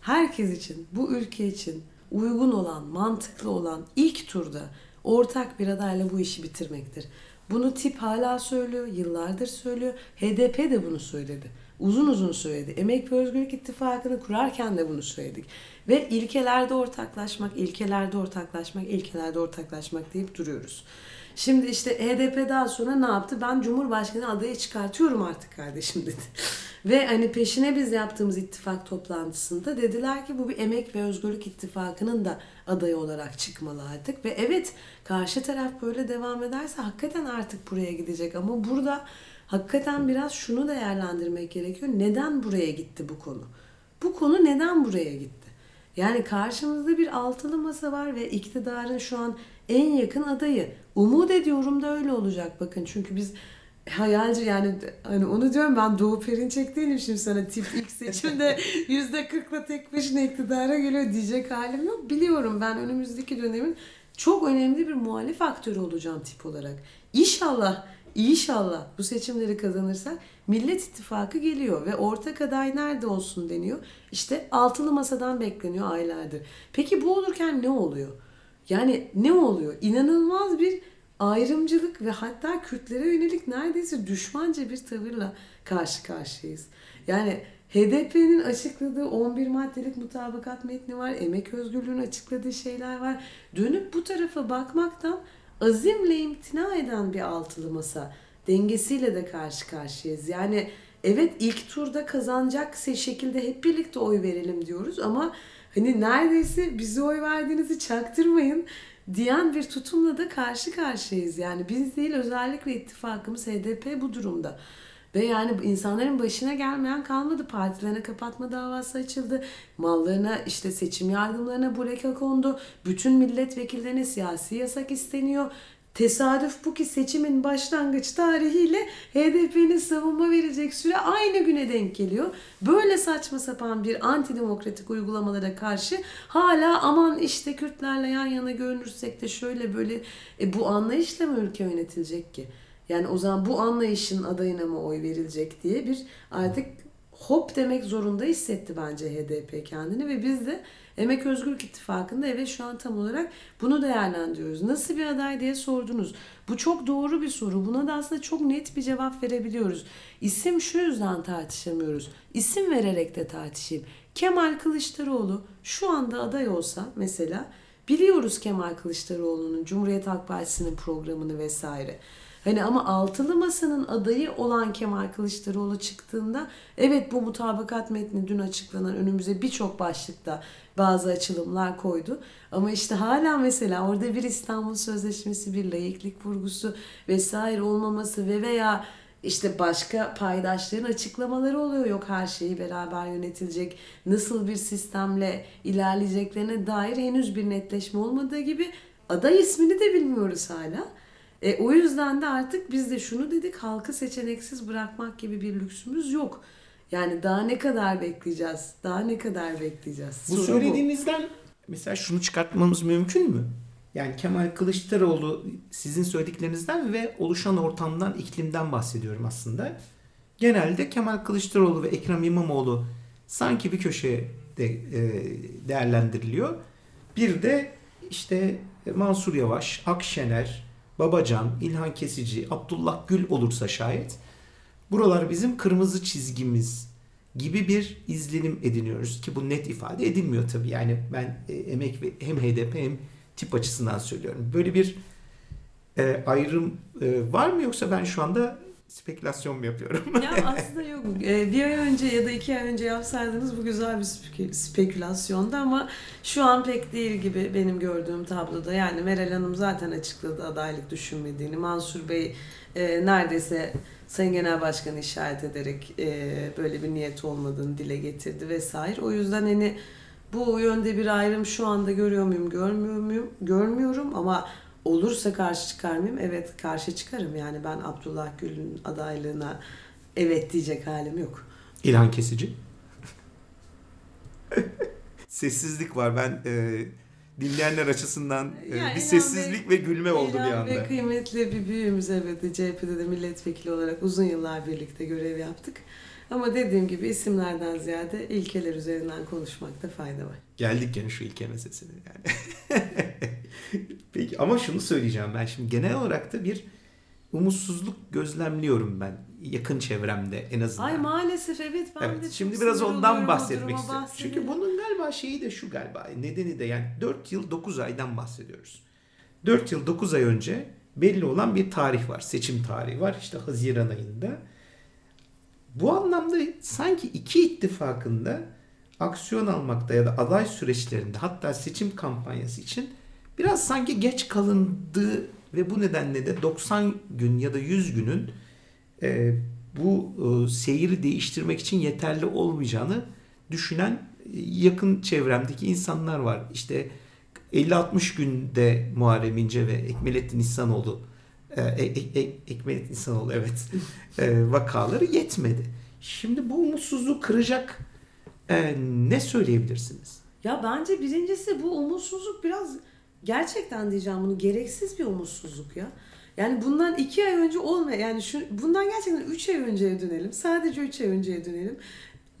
herkes için, bu ülke için uygun olan, mantıklı olan ilk turda ortak bir adayla bu işi bitirmektir. Bunu tip hala söylüyor, yıllardır söylüyor. HDP de bunu söyledi. Uzun uzun söyledi. Emek ve Özgürlük İttifakı'nı kurarken de bunu söyledik. Ve ilkelerde ortaklaşmak, ilkelerde ortaklaşmak, ilkelerde ortaklaşmak deyip duruyoruz. Şimdi işte HDP daha sonra ne yaptı? Ben Cumhurbaşkanı adayı çıkartıyorum artık kardeşim dedi. Ve hani peşine biz yaptığımız ittifak toplantısında dediler ki bu bir emek ve özgürlük ittifakının da adayı olarak çıkmalı artık. Ve evet karşı taraf böyle devam ederse hakikaten artık buraya gidecek. Ama burada hakikaten biraz şunu değerlendirmek gerekiyor. Neden buraya gitti bu konu? Bu konu neden buraya gitti? Yani karşımızda bir altılı masa var ve iktidarın şu an en yakın adayı. Umut ediyorum da öyle olacak bakın. Çünkü biz hayalci yani hani onu diyorum ben Doğu Perinçek değilim şimdi sana tip ilk seçimde yüzde kırkla tek başına iktidara geliyor diyecek halim yok. Biliyorum ben önümüzdeki dönemin çok önemli bir muhalif aktörü olacağım tip olarak. İnşallah İnşallah bu seçimleri kazanırsak Millet İttifakı geliyor ve ortak aday nerede olsun deniyor. İşte altılı masadan bekleniyor aylardır. Peki bu olurken ne oluyor? Yani ne oluyor? İnanılmaz bir ayrımcılık ve hatta Kürtlere yönelik neredeyse düşmanca bir tavırla karşı karşıyayız. Yani HDP'nin açıkladığı 11 maddelik mutabakat metni var. Emek özgürlüğünün açıkladığı şeyler var. Dönüp bu tarafa bakmaktan azimle imtina eden bir altılı masa dengesiyle de karşı karşıyayız. Yani evet ilk turda kazanacak şekilde hep birlikte oy verelim diyoruz ama hani neredeyse bize oy verdiğinizi çaktırmayın diyen bir tutumla da karşı karşıyayız. Yani biz değil özellikle ittifakımız HDP bu durumda. Ve yani insanların başına gelmeyen kalmadı. Partilerine kapatma davası açıldı. Mallarına işte seçim yardımlarına bloke kondu. Bütün milletvekillerine siyasi yasak isteniyor. Tesadüf bu ki seçimin başlangıç tarihiyle HDP'nin savunma verecek süre aynı güne denk geliyor. Böyle saçma sapan bir antidemokratik uygulamalara karşı hala aman işte Kürtlerle yan yana görünürsek de şöyle böyle e, bu anlayışla mı ülke yönetilecek ki? Yani o zaman bu anlayışın adayına mı oy verilecek diye bir artık hop demek zorunda hissetti bence HDP kendini ve biz de Emek Özgürlük İttifakı'nda evet şu an tam olarak bunu değerlendiriyoruz. Nasıl bir aday diye sordunuz. Bu çok doğru bir soru. Buna da aslında çok net bir cevap verebiliyoruz. İsim şu yüzden tartışamıyoruz. İsim vererek de tartışayım. Kemal Kılıçdaroğlu şu anda aday olsa mesela biliyoruz Kemal Kılıçdaroğlu'nun Cumhuriyet Halk Partisi'nin programını vesaire. Hani ama altılı masanın adayı olan Kemal Kılıçdaroğlu çıktığında evet bu mutabakat metni dün açıklanan önümüze birçok başlıkta bazı açılımlar koydu. Ama işte hala mesela orada bir İstanbul Sözleşmesi, bir layıklık vurgusu vesaire olmaması ve veya işte başka paydaşların açıklamaları oluyor. Yok her şeyi beraber yönetilecek, nasıl bir sistemle ilerleyeceklerine dair henüz bir netleşme olmadığı gibi aday ismini de bilmiyoruz hala. E, o yüzden de artık biz de şunu dedik halkı seçeneksiz bırakmak gibi bir lüksümüz yok. Yani daha ne kadar bekleyeceğiz? Daha ne kadar bekleyeceğiz? Bu Soru söylediğinizden bu. mesela şunu çıkartmamız mümkün mü? Yani Kemal Kılıçdaroğlu sizin söylediklerinizden ve oluşan ortamdan, iklimden bahsediyorum aslında. Genelde Kemal Kılıçdaroğlu ve Ekrem İmamoğlu sanki bir köşede e, değerlendiriliyor. Bir de işte Mansur Yavaş, Akşener, Babacan, İlhan Kesici, Abdullah Gül olursa şayet buralar bizim kırmızı çizgimiz gibi bir izlenim ediniyoruz ki bu net ifade edilmiyor tabii. Yani ben e, emek ve hem HDP hem tip açısından söylüyorum. Böyle bir e, ayrım e, var mı yoksa ben şu anda spekülasyon mu yapıyorum? ya aslında yok. Ee, bir ay önce ya da iki ay önce yapsaydınız bu güzel bir spek- spekülasyondu ama şu an pek değil gibi benim gördüğüm tabloda. Yani Meral Hanım zaten açıkladı adaylık düşünmediğini. Mansur Bey e, neredeyse Sayın Genel Başkanı işaret ederek e, böyle bir niyet olmadığını dile getirdi vesaire. O yüzden hani bu yönde bir ayrım şu anda görüyor muyum, görmüyor muyum? Görmüyorum ama olursa karşı çıkar mıyım? Evet karşı çıkarım. Yani ben Abdullah Gül'ün adaylığına evet diyecek halim yok. İlhan Kesici. Sessizlik var. Ben e, dinleyenler açısından e, Ya bir sessizlik ve gülme oldu bir Bey anda. kıymetli bir büyüğümüz evet. CHP'de de milletvekili olarak uzun yıllar birlikte görev yaptık. Ama dediğim gibi isimlerden ziyade ilkeler üzerinden konuşmakta fayda var. Geldik gene şu ilke meselesine yani. Peki ama şunu söyleyeceğim ben şimdi genel olarak da bir umutsuzluk gözlemliyorum ben yakın çevremde en azından. Ay maalesef evet ben de Evet, çok şimdi biraz ondan bahsetmek istiyorum. bahsedelim. Çünkü bunun galiba şeyi de şu galiba nedeni de yani 4 yıl 9 aydan bahsediyoruz. 4 yıl 9 ay önce belli olan bir tarih var. Seçim tarihi var işte Haziran ayında. Bu anlamda sanki iki ittifakında aksiyon almakta ya da aday süreçlerinde hatta seçim kampanyası için biraz sanki geç kalındığı ve bu nedenle de 90 gün ya da 100 günün e, bu e, seyri değiştirmek için yeterli olmayacağını düşünen e, yakın çevremdeki insanlar var. İşte 50-60 günde Muharrem İnce ve Ekmelettin İhsanoğlu e, e, e, e- Ekmelettin İhsanoğlu evet e, vakaları yetmedi. Şimdi bu umutsuzluğu kıracak e, ne söyleyebilirsiniz? Ya bence birincisi bu umutsuzluk biraz gerçekten diyeceğim bunu gereksiz bir umutsuzluk ya. Yani bundan iki ay önce olma yani şu, bundan gerçekten üç ay önceye dönelim. Sadece üç ay önceye dönelim.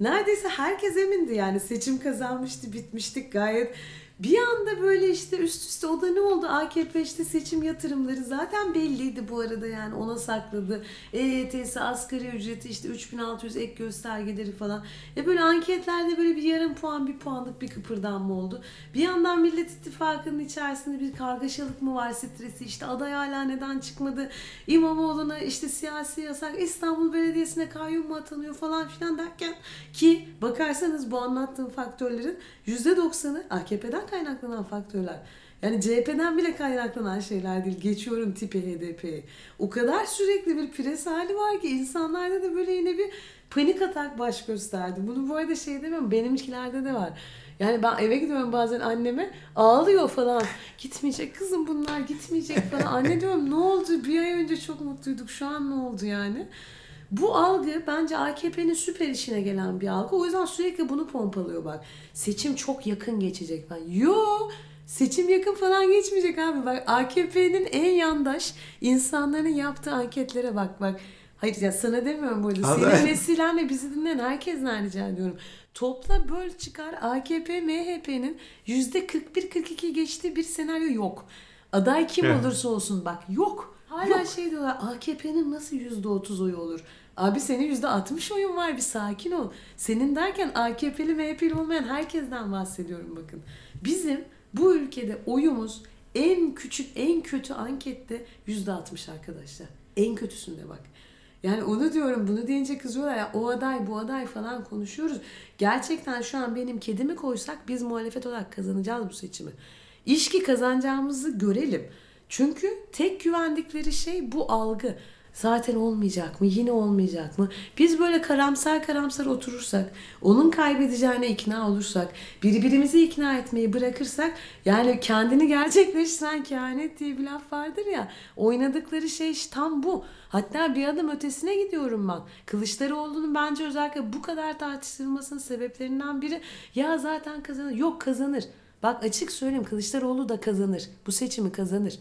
Neredeyse herkes emindi yani seçim kazanmıştı bitmiştik gayet. Bir anda böyle işte üst üste o da ne oldu? AKP işte seçim yatırımları zaten belliydi bu arada yani ona sakladı. EYT'si, asgari ücreti işte 3600 ek göstergeleri falan. E böyle anketlerde böyle bir yarım puan bir puanlık bir kıpırdanma oldu. Bir yandan Millet İttifakı'nın içerisinde bir kargaşalık mı var stresi işte aday hala neden çıkmadı İmamoğlu'na işte siyasi yasak İstanbul Belediyesi'ne kayyum mu atanıyor falan filan derken ki bakarsanız bu anlattığım faktörlerin %90'ı AKP'den kaynaklanan faktörler. Yani CHP'den bile kaynaklanan şeyler değil. Geçiyorum tipi HDP'yi. O kadar sürekli bir pres hali var ki insanlarda da böyle yine bir panik atak baş gösterdi. Bunu bu arada şey demiyorum benimkilerde de var. Yani ben eve gidiyorum bazen anneme ağlıyor falan. Gitmeyecek kızım bunlar gitmeyecek falan. Anne diyorum ne oldu? Bir ay önce çok mutluyduk. Şu an ne oldu yani? Bu algı bence AKP'nin süper işine gelen bir algı. O yüzden sürekli bunu pompalıyor bak. Seçim çok yakın geçecek falan. Yo seçim yakın falan geçmeyecek abi. Bak AKP'nin en yandaş insanların yaptığı anketlere bak bak. Hayır ya sana demiyorum bu arada. Senin vesilenle bizi dinleyen herkesten rica ediyorum. Topla böl çıkar AKP MHP'nin %41-42 geçtiği bir senaryo yok. Aday kim Evet. olursa olsun bak yok. Hala şey diyorlar AKP'nin nasıl %30 oyu olur? Abi senin %60 oyun var bir sakin ol. Senin derken AKP'li MHP'li olmayan herkesten bahsediyorum bakın. Bizim bu ülkede oyumuz en küçük en kötü ankette %60 arkadaşlar. En kötüsünde bak. Yani onu diyorum bunu deyince kızıyorlar ya o aday bu aday falan konuşuyoruz. Gerçekten şu an benim kedimi koysak biz muhalefet olarak kazanacağız bu seçimi. İş ki kazanacağımızı görelim. Çünkü tek güvendikleri şey bu algı. Zaten olmayacak mı? Yine olmayacak mı? Biz böyle karamsar karamsar oturursak, onun kaybedeceğine ikna olursak, birbirimizi ikna etmeyi bırakırsak, yani kendini gerçekleştiren kehanet diye bir laf vardır ya, oynadıkları şey işte tam bu. Hatta bir adım ötesine gidiyorum ben. Kılıçdaroğlu'nun bence özellikle bu kadar tartışılmasının sebeplerinden biri ya zaten kazanır. Yok kazanır. Bak açık söyleyeyim Kılıçdaroğlu da kazanır. Bu seçimi kazanır.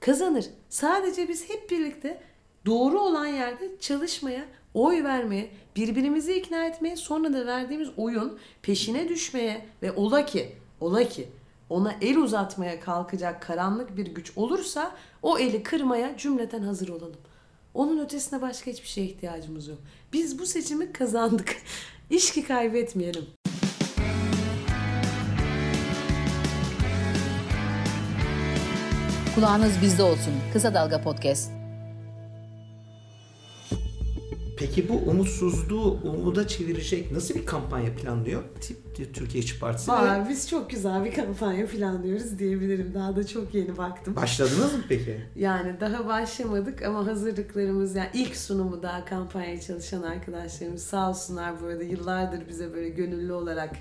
Kazanır. Sadece biz hep birlikte doğru olan yerde çalışmaya, oy vermeye, birbirimizi ikna etmeye, sonra da verdiğimiz oyun peşine düşmeye ve ola ki, ola ki ona el uzatmaya kalkacak karanlık bir güç olursa o eli kırmaya cümleten hazır olalım. Onun ötesine başka hiçbir şeye ihtiyacımız yok. Biz bu seçimi kazandık. İşki kaybetmeyelim. Kulağınız bizde olsun. Kısa Dalga Podcast. Peki bu umutsuzluğu umuda çevirecek nasıl bir kampanya planlıyor Tip Türkiye İşçi Partisi? Aa, biz çok güzel bir kampanya planlıyoruz diyebilirim. Daha da çok yeni baktım. Başladınız mı peki? Yani daha başlamadık ama hazırlıklarımız yani ilk sunumu daha kampanyaya çalışan arkadaşlarımız sağ olsunlar bu arada yıllardır bize böyle gönüllü olarak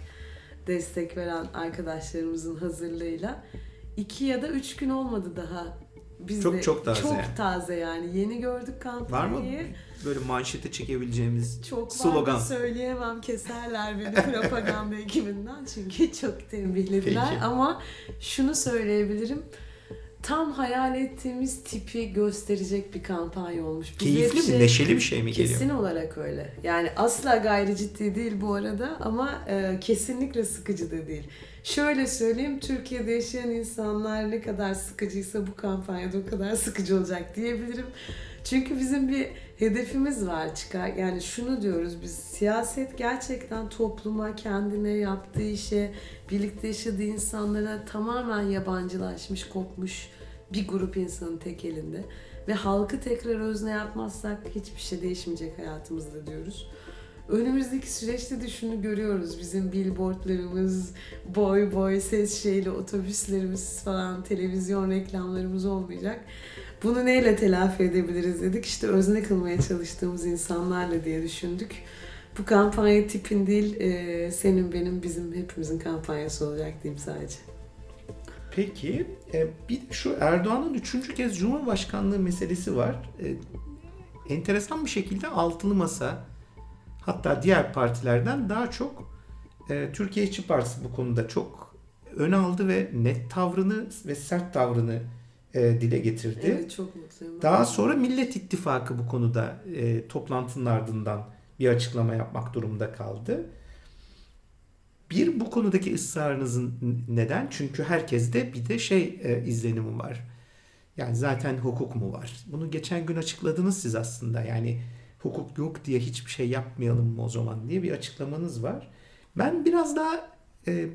destek veren arkadaşlarımızın hazırlığıyla iki ya da üç gün olmadı daha. Biz Çok- de çok taze Çok yani. taze yani. Yeni gördük Var kampanyayı. mı böyle manşete çekebileceğimiz Çok slogan? var da söyleyemem keserler beni propaganda ekibinden çünkü çok tembihlediler Peki. ama şunu söyleyebilirim tam hayal ettiğimiz tipi gösterecek bir kampanya olmuş. Bize Keyifli bir mi? şey- Neşeli bir şey mi geliyor? Kesin olarak öyle. Yani asla gayri ciddi değil bu arada ama e, kesinlikle sıkıcı da değil. Şöyle söyleyeyim, Türkiye'de yaşayan insanlar ne kadar sıkıcıysa bu kampanyada o kadar sıkıcı olacak diyebilirim. Çünkü bizim bir hedefimiz var çıkar. Yani şunu diyoruz biz siyaset gerçekten topluma, kendine, yaptığı işe, birlikte yaşadığı insanlara tamamen yabancılaşmış, kopmuş bir grup insanın tek elinde. Ve halkı tekrar özne yapmazsak hiçbir şey değişmeyecek hayatımızda diyoruz. Önümüzdeki süreçte de şunu görüyoruz. Bizim billboardlarımız, boy boy ses şeyli otobüslerimiz falan, televizyon reklamlarımız olmayacak. Bunu neyle telafi edebiliriz dedik. İşte özne kılmaya çalıştığımız insanlarla diye düşündük. Bu kampanya tipin değil, e, senin benim bizim hepimizin kampanyası olacak diyeyim sadece. Peki bir de şu Erdoğan'ın üçüncü kez Cumhurbaşkanlığı meselesi var. E, enteresan bir şekilde altılı masa hatta diğer partilerden daha çok e, Türkiye İşçi Partisi bu konuda çok ön aldı ve net tavrını ve sert tavrını e, dile getirdi. Evet çok mutluyum. Daha sonra Millet İttifakı bu konuda e, toplantının ardından bir açıklama yapmak durumunda kaldı. Bir bu konudaki ısrarınızın neden? Çünkü herkeste bir de şey e, izlenimi var. Yani zaten hukuk mu var? Bunu geçen gün açıkladınız siz aslında. Yani hukuk yok diye hiçbir şey yapmayalım mı o zaman diye bir açıklamanız var. Ben biraz daha e,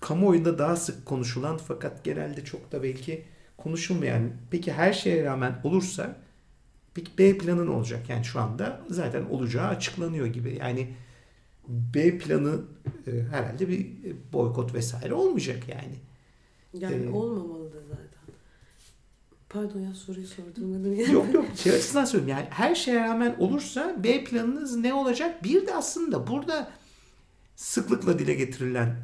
kamuoyunda daha sık konuşulan fakat genelde çok da belki konuşulmayan peki her şeye rağmen olursa peki B planı ne olacak? Yani şu anda zaten olacağı açıklanıyor gibi. Yani B planı e, herhalde bir boykot vesaire olmayacak yani. Yani Ee, olmamalı da zaten. Pardon ya soruyu sordurmadım. Yani. Yok yok şey açısından söylüyorum yani her şeye rağmen olursa B planınız ne olacak? Bir de aslında burada sıklıkla dile getirilen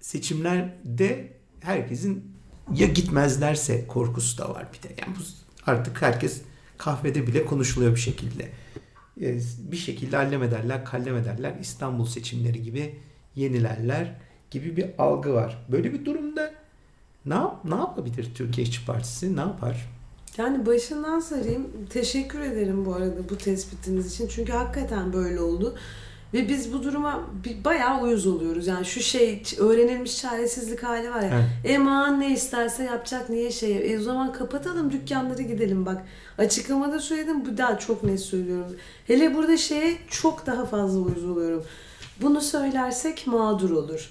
seçimlerde herkesin ya gitmezlerse korkusu da var bir de. Yani bu artık herkes kahvede bile konuşuluyor bir şekilde. Ee, Bir şekilde hallem ederler, kallem ederler. İstanbul seçimleri gibi yenilerler gibi bir algı var. Böyle bir durumda ne, yap, ne yapabilir Türkiye İşçi Partisi? Ne yapar? Yani başından sarayım. Teşekkür ederim bu arada bu tespitiniz için. Çünkü hakikaten böyle oldu. Ve biz bu duruma bir- bayağı uyuz oluyoruz. Yani şu şey öğrenilmiş çaresizlik hali var ya. Evet. Eman ne isterse yapacak niye şey. E o zaman kapatalım dükkanları gidelim bak. Açıklamada söyledim bu daha çok net söylüyorum. Hele burada şeye çok daha fazla uyuz oluyorum. Bunu söylersek mağdur olur.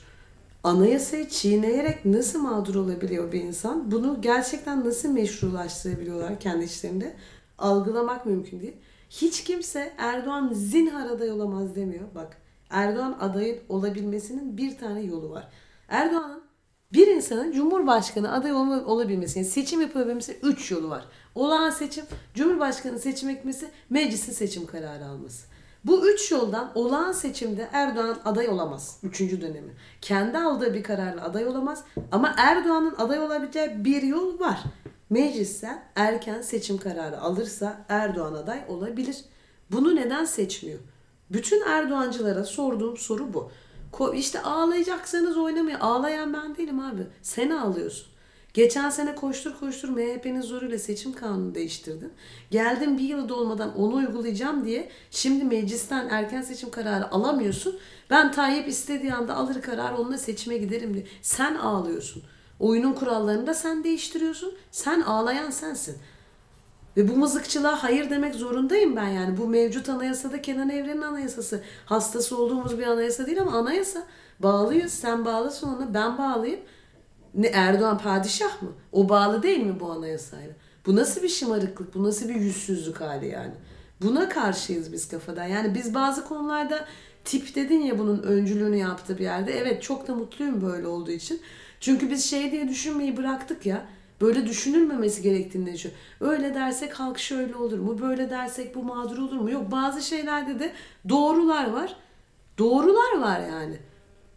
Anayasayı çiğneyerek nasıl mağdur olabiliyor bir insan? Bunu gerçekten nasıl meşrulaştırabiliyorlar kendi içlerinde? Algılamak mümkün değil. Hiç kimse Erdoğan zinhar aday olamaz demiyor. Bak Erdoğan adayın olabilmesinin bir tane yolu var. Erdoğan'ın bir insanın Cumhurbaşkanı aday olabilmesi, yani seçim yapılabilmesi üç yolu var. Olağan seçim, Cumhurbaşkanı seçim etmesi, meclisin seçim kararı alması. Bu üç yoldan olağan seçimde Erdoğan aday olamaz. Üçüncü dönemi. Kendi aldığı bir kararla aday olamaz. Ama Erdoğan'ın aday olabileceği bir yol var. Meclisten erken seçim kararı alırsa Erdoğan aday olabilir. Bunu neden seçmiyor? Bütün Erdoğancılara sorduğum soru bu. İşte ağlayacaksanız oynamayın. Ağlayan ben değilim abi. Sen ağlıyorsun. Geçen sene koştur koştur MHP'nin zoruyla seçim kanunu değiştirdin. Geldin bir yıl dolmadan onu uygulayacağım diye şimdi meclisten erken seçim kararı alamıyorsun. Ben Tayyip istediği anda alır karar onunla seçime giderim diye. Sen ağlıyorsun. Oyunun kurallarını da sen değiştiriyorsun. Sen ağlayan sensin. Ve bu mızıkçılığa hayır demek zorundayım ben yani. Bu mevcut anayasada Kenan Evren'in anayasası. Hastası olduğumuz bir anayasa değil ama anayasa. Bağlıyız. Sen bağlısın ona ben bağlıyım. Ne Erdoğan padişah mı? O bağlı değil mi bu anayasayla? Bu nasıl bir şımarıklık? Bu nasıl bir yüzsüzlük hali yani? Buna karşıyız biz kafadan. Yani biz bazı konularda tip dedin ya bunun öncülüğünü yaptı bir yerde. Evet çok da mutluyum böyle olduğu için. Çünkü biz şey diye düşünmeyi bıraktık ya. Böyle düşünülmemesi gerektiğini düşünüyorum. Öyle dersek halk şöyle olur mu? Böyle dersek bu mağdur olur mu? Yok bazı şeylerde de doğrular var. Doğrular var yani.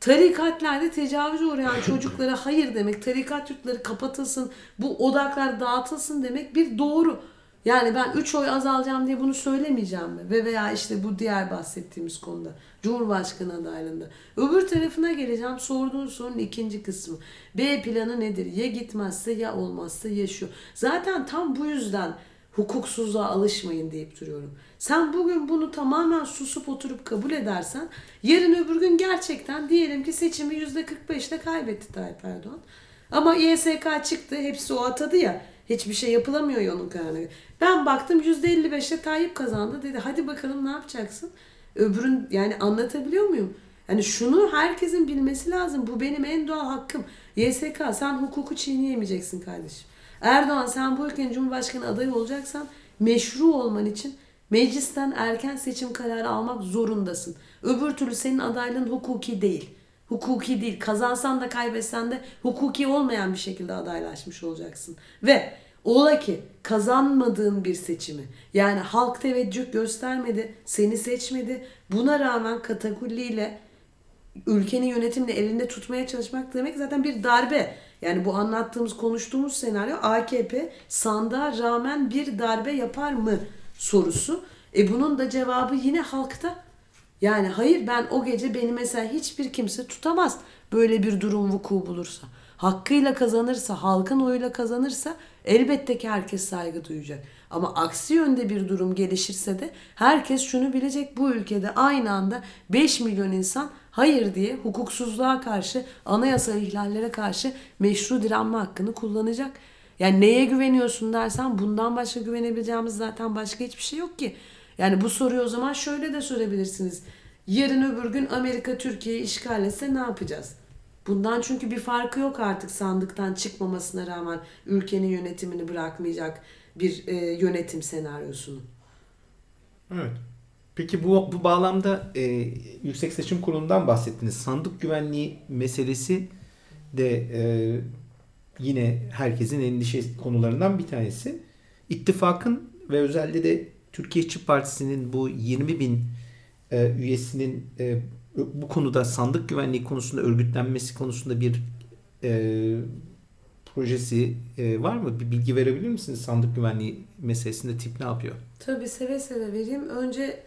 Tarikatlerde tecavüz uğrayan çocuklara hayır demek, tarikat yurtları kapatılsın, bu odaklar dağıtılsın demek bir doğru. Yani ben 3 oy azalacağım diye bunu söylemeyeceğim mi? Ve veya işte bu diğer bahsettiğimiz konuda. Cumhurbaşkanı adaylığında. Öbür tarafına geleceğim. Sorduğun sorunun ikinci kısmı. B planı nedir? Ya gitmezse ya olmazsa ya şu. Zaten tam bu yüzden hukuksuzluğa alışmayın deyip duruyorum. Sen bugün bunu tamamen susup oturup kabul edersen yarın öbür gün gerçekten diyelim ki seçimi %45'te kaybetti Tayyip Erdoğan. Ama YSK çıktı hepsi o atadı ya hiçbir şey yapılamıyor ya onun kararına. Ben baktım %55'te Tayyip kazandı dedi hadi bakalım ne yapacaksın? Öbürün yani anlatabiliyor muyum? Yani şunu herkesin bilmesi lazım. Bu benim en doğal hakkım. YSK sen hukuku çiğneyemeyeceksin kardeşim. Erdoğan sen bu ülkenin Cumhurbaşkanı adayı olacaksan meşru olman için meclisten erken seçim kararı almak zorundasın. Öbür türlü senin adaylığın hukuki değil. Hukuki değil. Kazansan da kaybetsen de hukuki olmayan bir şekilde adaylaşmış olacaksın. Ve ola ki kazanmadığın bir seçimi yani halk teveccüh göstermedi, seni seçmedi. Buna rağmen katakulliyle ülkenin yönetimini elinde tutmaya çalışmak demek zaten bir darbe. Yani bu anlattığımız, konuştuğumuz senaryo AKP sandığa rağmen bir darbe yapar mı sorusu. E bunun da cevabı yine halkta. Yani hayır ben o gece beni mesela hiçbir kimse tutamaz böyle bir durum vuku bulursa. Hakkıyla kazanırsa, halkın oyuyla kazanırsa elbette ki herkes saygı duyacak. Ama aksi yönde bir durum gelişirse de herkes şunu bilecek bu ülkede aynı anda 5 milyon insan hayır diye hukuksuzluğa karşı, anayasal ihlallere karşı meşru direnme hakkını kullanacak. Yani neye güveniyorsun dersen bundan başka güvenebileceğimiz zaten başka hiçbir şey yok ki. Yani bu soruyu o zaman şöyle de sorabilirsiniz. Yarın öbür gün Amerika Türkiye'yi işgal etse ne yapacağız? Bundan çünkü bir farkı yok artık sandıktan çıkmamasına rağmen ülkenin yönetimini bırakmayacak bir e, yönetim senaryosunun. Evet. Peki bu, bu bağlamda e, Yüksek Seçim Kurulu'ndan bahsettiniz. Sandık güvenliği meselesi de e, yine herkesin endişe konularından bir tanesi. İttifakın ve özellikle de Türkiye İşçi Partisi'nin bu 20 bin e, üyesinin e, bu konuda sandık güvenliği konusunda örgütlenmesi konusunda bir e, projesi e, var mı? Bir bilgi verebilir misiniz sandık güvenliği meselesinde tip ne yapıyor? Tabii seve seve vereyim. Önce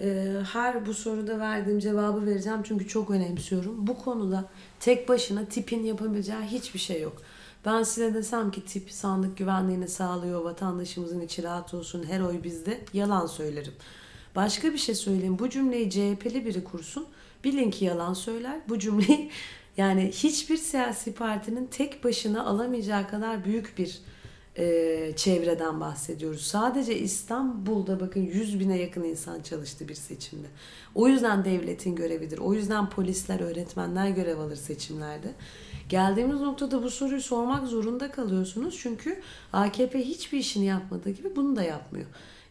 e, her bu soruda verdiğim cevabı vereceğim çünkü çok önemsiyorum. Bu konuda tek başına tipin yapabileceği hiçbir şey yok. Ben size desem ki tip sandık güvenliğini sağlıyor, vatandaşımızın içi rahat olsun, her oy bizde yalan söylerim. Başka bir şey söyleyeyim. Bu cümleyi CHP'li biri kursun. Bilin ki yalan söyler. Bu cümleyi yani hiçbir siyasi partinin tek başına alamayacağı kadar büyük bir e, çevreden bahsediyoruz. Sadece İstanbul'da bakın 100 bine yakın insan çalıştı bir seçimde. O yüzden devletin görevidir. O yüzden polisler, öğretmenler görev alır seçimlerde. Geldiğimiz noktada bu soruyu sormak zorunda kalıyorsunuz. Çünkü AKP hiçbir işini yapmadığı gibi bunu da yapmıyor.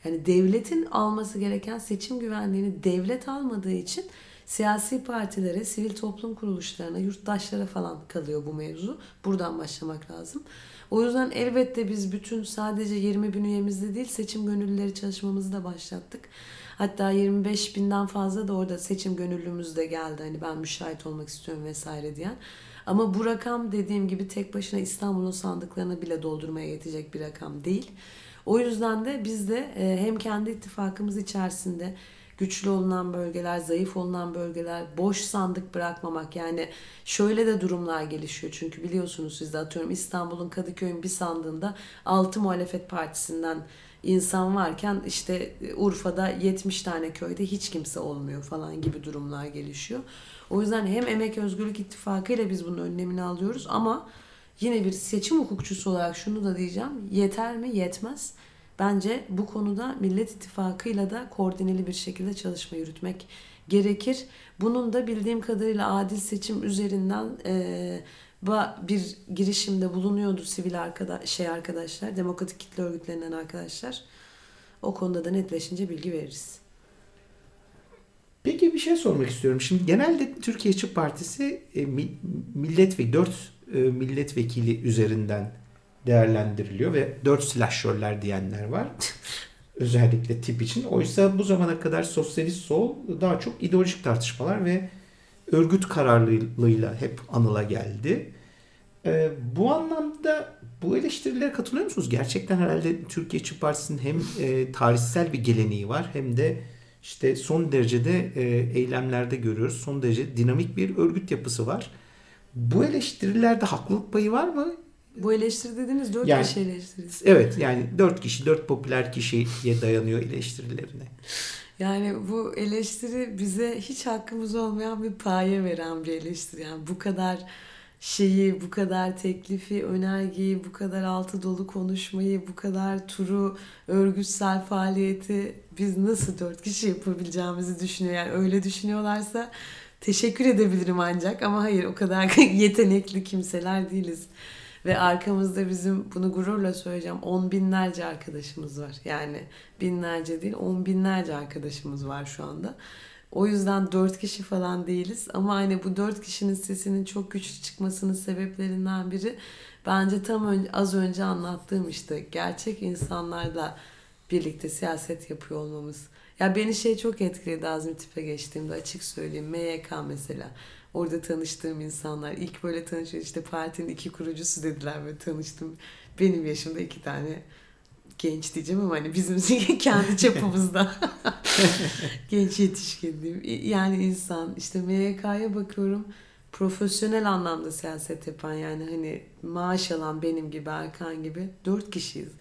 Yani devletin alması gereken seçim güvenliğini devlet almadığı için siyasi partilere, sivil toplum kuruluşlarına, yurttaşlara falan kalıyor bu mevzu. Buradan başlamak lazım. O yüzden elbette biz bütün sadece 20 bin üyemizde değil seçim gönüllüleri çalışmamızı da başlattık. Hatta 25 binden fazla da orada seçim gönüllümüz de geldi. Hani ben müşahit olmak istiyorum vesaire diyen. Ama bu rakam dediğim gibi tek başına İstanbul'un sandıklarını bile doldurmaya yetecek bir rakam değil. O yüzden de biz de e, hem kendi ittifakımız içerisinde güçlü olunan bölgeler, zayıf olunan bölgeler, boş sandık bırakmamak. Yani şöyle de durumlar gelişiyor. Çünkü biliyorsunuz siz de atıyorum İstanbul'un Kadıköy'ün bir sandığında 6 muhalefet partisinden insan varken işte Urfa'da 70 tane köyde hiç kimse olmuyor falan gibi durumlar gelişiyor. O yüzden hem Emek Özgürlük İttifakı ile biz bunun önlemini alıyoruz ama yine bir seçim hukukçusu olarak şunu da diyeceğim. Yeter mi? Yetmez. Bence bu konuda Millet İttifakı'yla da koordineli bir şekilde çalışma yürütmek gerekir. Bunun da bildiğim kadarıyla adil seçim üzerinden e, bir girişimde bulunuyordu sivil arkadaş, şey arkadaşlar, demokratik kitle örgütlerinden arkadaşlar. O konuda da netleşince bilgi veririz. Peki bir şey sormak istiyorum. Şimdi genelde Türkiye İşçi Partisi e, milletvekili, 4 e, milletvekili üzerinden değerlendiriliyor ve 4 silahşörler diyenler var. Özellikle tip için. Oysa bu zamana kadar sosyalist sol daha çok ideolojik tartışmalar ve örgüt kararlılığıyla hep anıla geldi. E, bu anlamda bu eleştirilere katılıyor musunuz? Gerçekten herhalde Türkiye İşçi Partisi'nin hem e, tarihsel bir geleneği var hem de işte son derecede e, eylemlerde görüyoruz. Son derece dinamik bir örgüt yapısı var. Bu eleştirilerde haklılık payı var mı? Bu eleştiri dediğiniz dört yani, kişi eleştirisi. Evet yani dört kişi, dört popüler kişiye dayanıyor eleştirilerine. Yani bu eleştiri bize hiç hakkımız olmayan bir paye veren bir eleştiri. Yani bu kadar şeyi, bu kadar teklifi, önergeyi, bu kadar altı dolu konuşmayı, bu kadar turu, örgütsel faaliyeti biz nasıl dört kişi yapabileceğimizi düşünüyor. Yani öyle düşünüyorlarsa teşekkür edebilirim ancak ama hayır o kadar yetenekli kimseler değiliz. Ve arkamızda bizim bunu gururla söyleyeceğim on binlerce arkadaşımız var. Yani binlerce değil on binlerce arkadaşımız var şu anda. O yüzden dört kişi falan değiliz. Ama hani bu dört kişinin sesinin çok güçlü çıkmasının sebeplerinden biri bence tam önce, az önce anlattığım işte gerçek insanlarla birlikte siyaset yapıyor olmamız. Ya beni şey çok etkiledi Azmi Tip'e geçtiğimde açık söyleyeyim. MYK mesela. Orada tanıştığım insanlar. ilk böyle tanışıyor işte partinin iki kurucusu dediler ve tanıştım. Benim yaşımda iki tane genç diyeceğim ama hani bizim kendi çapımızda genç yetişkin diyeyim. Yani insan işte MYK'ya bakıyorum profesyonel anlamda siyaset yapan yani hani maaş alan benim gibi Erkan gibi dört kişiyiz.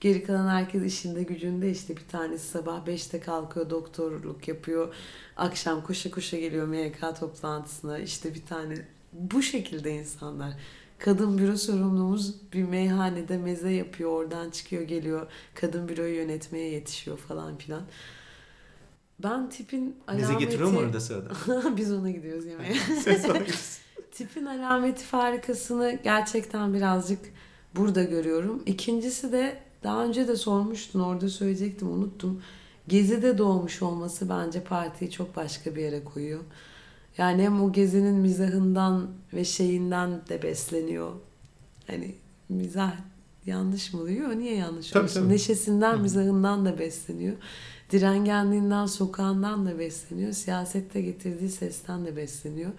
Geri kalan herkes işinde gücünde işte bir tanesi sabah 5'te kalkıyor doktorluk yapıyor. Akşam koşa koşa geliyor MYK toplantısına işte bir tane bu şekilde insanlar kadın büro sorumlumuz bir meyhanede meze yapıyor oradan çıkıyor geliyor kadın büroyu yönetmeye yetişiyor falan filan. Ben tipin alameti... Meze getiriyor mu orada sırada? Biz ona gidiyoruz yemeğe. tipin alameti farikasını gerçekten birazcık burada görüyorum. İkincisi de daha önce de sormuştun orada söyleyecektim unuttum. Gezi'de doğmuş olması bence partiyi çok başka bir yere koyuyor. Yani hem o gezinin mizahından ve şeyinden de besleniyor. Hani mizah yanlış mı oluyor? Niye yanlış tabii, tabii. Neşesinden, Hı. mizahından da besleniyor. Direngenliğinden, sokağından da besleniyor. Siyasette getirdiği sesten de besleniyor.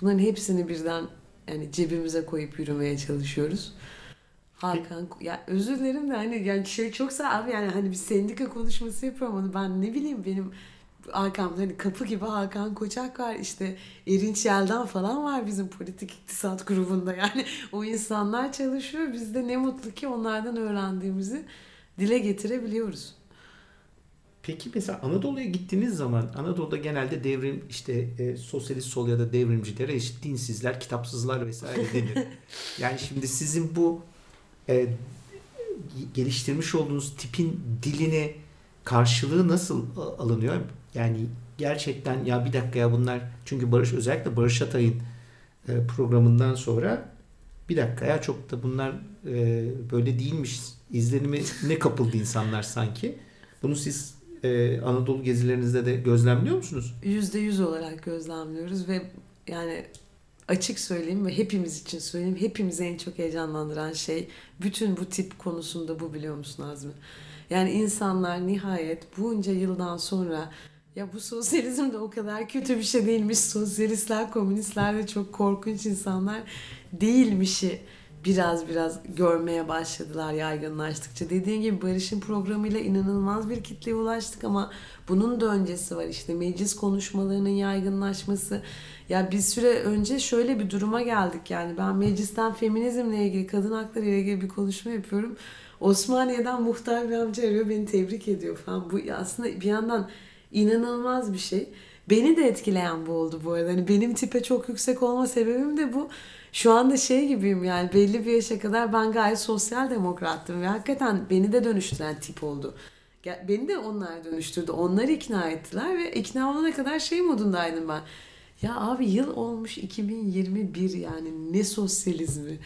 Bunların hepsini birden yani cebimize koyup yürümeye çalışıyoruz. Hakan ya özür dilerim de hani yani şey çok sağ abi yani hani bir sendika konuşması yapıyorum onu ben ne bileyim benim arkamda hani kapı gibi Hakan Koçak var işte Erinç Yelden falan var bizim politik iktisat grubunda yani o insanlar çalışıyor biz de ne mutlu ki onlardan öğrendiğimizi dile getirebiliyoruz. Peki mesela Anadolu'ya gittiğiniz zaman Anadolu'da genelde devrim işte e, sosyalist sol ya da devrimcilere işte dinsizler, kitapsızlar vesaire denir. yani şimdi sizin bu e, geliştirmiş olduğunuz tipin dilini karşılığı nasıl alınıyor? Yani gerçekten ya bir dakika ya bunlar çünkü Barış özellikle Barış Atay'ın e, programından sonra bir dakika ya çok da bunlar e, böyle değilmiş izlenimi ne kapıldı insanlar sanki. Bunu siz e, Anadolu gezilerinizde de gözlemliyor musunuz? Yüzde yüz olarak gözlemliyoruz ve yani açık söyleyeyim ve hepimiz için söyleyeyim. Hepimizi en çok heyecanlandıran şey bütün bu tip konusunda bu biliyor musun Azmi? Yani insanlar nihayet bunca yıldan sonra ya bu sosyalizm de o kadar kötü bir şey değilmiş. Sosyalistler, komünistler de çok korkunç insanlar değilmişi biraz biraz görmeye başladılar yaygınlaştıkça. Dediğim gibi Barış'ın programıyla inanılmaz bir kitleye ulaştık ama bunun da öncesi var işte meclis konuşmalarının yaygınlaşması. Ya bir süre önce şöyle bir duruma geldik yani ben meclisten feminizmle ilgili kadın hakları ile ilgili bir konuşma yapıyorum. Osmaniye'den muhtar bir amca arıyor beni tebrik ediyor falan. Bu aslında bir yandan inanılmaz bir şey. Beni de etkileyen bu oldu bu arada. Hani benim tipe çok yüksek olma sebebim de bu. Şu anda şey gibiyim yani belli bir yaşa kadar ben gayet sosyal demokrattım ve hakikaten beni de dönüştüren tip oldu. Beni de onlar dönüştürdü. Onlar ikna ettiler ve ikna olana kadar şey modundaydım ben. Ya abi yıl olmuş 2021 yani ne sosyalizmi.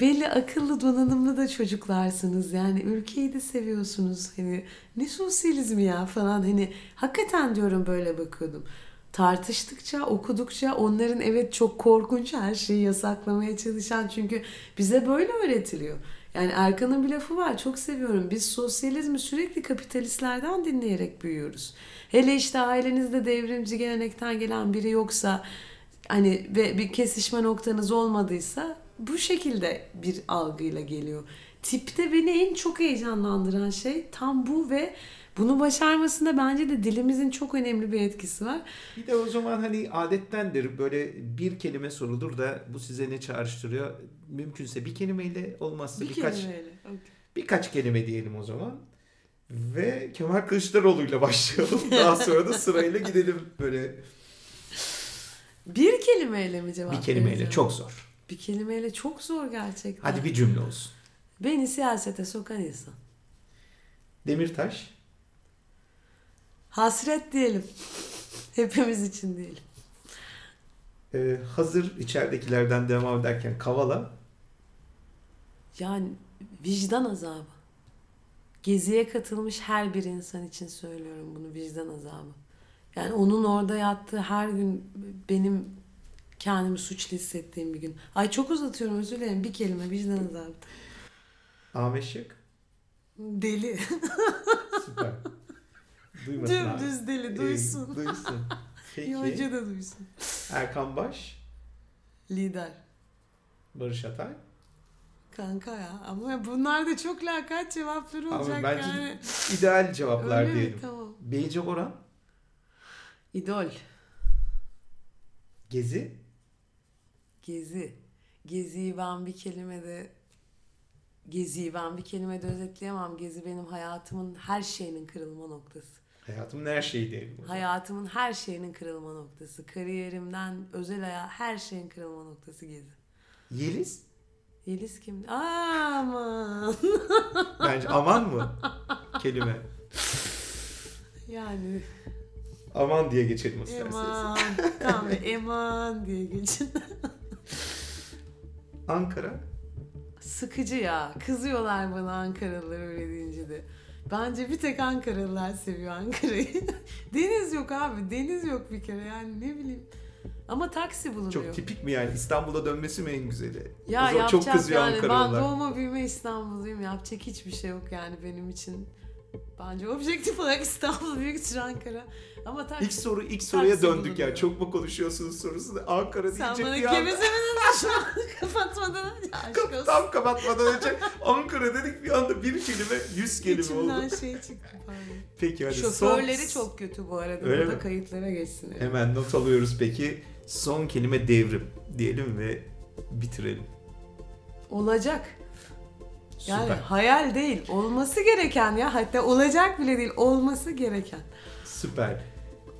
Belli akıllı donanımlı da çocuklarsınız yani ülkeyi de seviyorsunuz hani ne sosyalizmi ya falan hani hakikaten diyorum böyle bakıyordum tartıştıkça, okudukça onların evet çok korkunç her şeyi yasaklamaya çalışan çünkü bize böyle öğretiliyor. Yani Erkan'ın bir lafı var çok seviyorum. Biz sosyalizmi sürekli kapitalistlerden dinleyerek büyüyoruz. Hele işte ailenizde devrimci gelenekten gelen biri yoksa hani ve bir kesişme noktanız olmadıysa bu şekilde bir algıyla geliyor. Tipte beni en çok heyecanlandıran şey tam bu ve bunu başarmasında bence de dilimizin çok önemli bir etkisi var. Bir de o zaman hani adettendir böyle bir kelime sorulur da bu size ne çağrıştırıyor? Mümkünse bir kelimeyle olmazsa bir birkaç kelimeyle. Okay. birkaç kelime diyelim o zaman. Ve Kemal Kılıçdaroğlu ile başlayalım. Daha sonra da sırayla gidelim böyle. Bir kelimeyle mi cevap Bir kelimeyle vereceğim? çok zor. Bir kelimeyle çok zor gerçekten. Hadi bir cümle olsun. Beni siyasete sokan insan. Demirtaş. Hasret diyelim. Hepimiz için diyelim. Ee, hazır içeridekilerden devam ederken Kavala. Yani vicdan azabı. Geziye katılmış her bir insan için söylüyorum bunu vicdan azabı. Yani onun orada yattığı her gün benim kendimi suçlu hissettiğim bir gün. Ay çok uzatıyorum özür dilerim. Bir kelime vicdan azabı. Ahmet Şık. Deli. Süper. Duymasın abi. Dümdüz deli duysun. Ee, duysun. Peki. Yonca da duysun. Erkan Baş. Lider. Barış Atay. Kanka ya ama bunlar da çok lakat cevapları olacak Ama bence yani. ideal cevaplar Öyle mi? diyelim. Tamam. Beyce Boran. İdol. Gezi. Gezi. Geziyi ben bir kelimede Geziyi ben bir kelimede özetleyemem. Gezi benim hayatımın her şeyinin kırılma noktası. Hayatımın her şeyi zaman. Hayatımın her şeyinin kırılma noktası. Kariyerimden özel hayat her şeyin kırılma noktası Gezi. Yeliz. Yeliz kim? Aman. Bence aman mı? Kelime. Yani Aman diye geçelim isterseniz. eman. tamam eman diye geçin. Ankara. Sıkıcı ya. Kızıyorlar bana Ankaralılar öyle deyince de. Bence bir tek Ankaralılar seviyor Ankara'yı. deniz yok abi. Deniz yok bir kere yani ne bileyim. Ama taksi bulunuyor. Çok tipik mi yani? İstanbul'a dönmesi mi en güzeli? Ya yapacak çok kızıyor yani. Ben Ankaralılar. doğma büyüme İstanbulluyum. Yapacak hiçbir şey yok yani benim için. Bence objektif olarak İstanbul büyüktür Ankara. Ama taksi... İlk soru ilk soruya döndük ya. bulunuyor. Çok mu konuşuyorsunuz sorusu da Ankara Sen diyecek bana bir anda. gevezemedin şu an kapatmadan önce. Aşk olsun. Tam kapatmadan önce Ankara dedik bir anda bir kelime yüz kelime İçimden oldu. şey çıktı pardon. Peki hadi Şoförleri son... çok kötü bu arada. Öyle Burada mi? kayıtlara geçsin. yani. Hemen not alıyoruz peki. Son kelime devrim diyelim ve bitirelim. Olacak. Yani Süper. hayal değil. Olması gereken ya. Hatta olacak bile değil. Olması gereken. Süper.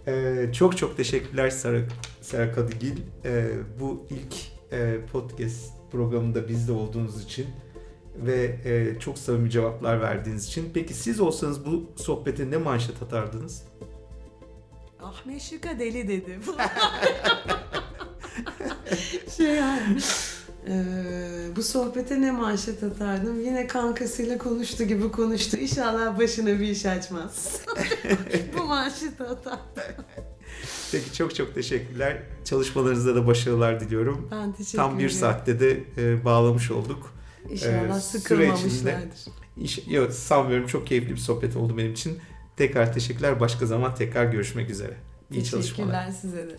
Ee, çok çok teşekkürler Sara, Sara Kadıgil. Ee, bu ilk e, podcast programında bizde olduğunuz için ve e, çok samimi cevaplar verdiğiniz için. Peki siz olsanız bu sohbete ne manşet atardınız? Ahmet Şık'a deli dedi. şey yani. Eee, bu sohbete ne manşet atardım? Yine kankasıyla konuştu gibi konuştu. İnşallah başına bir iş açmaz. bu manşeti atardım. Peki çok çok teşekkürler. Çalışmalarınızda da başarılar diliyorum. Ben teşekkür Tam bir ederim. saatte de e, bağlamış olduk. İnşallah Ee, sıkılmamışlardır. İş, yok sanmıyorum çok keyifli bir sohbet oldu benim için. Tekrar teşekkürler. Başka zaman tekrar görüşmek üzere. İyi çalışmalar. Teşekkürler size de.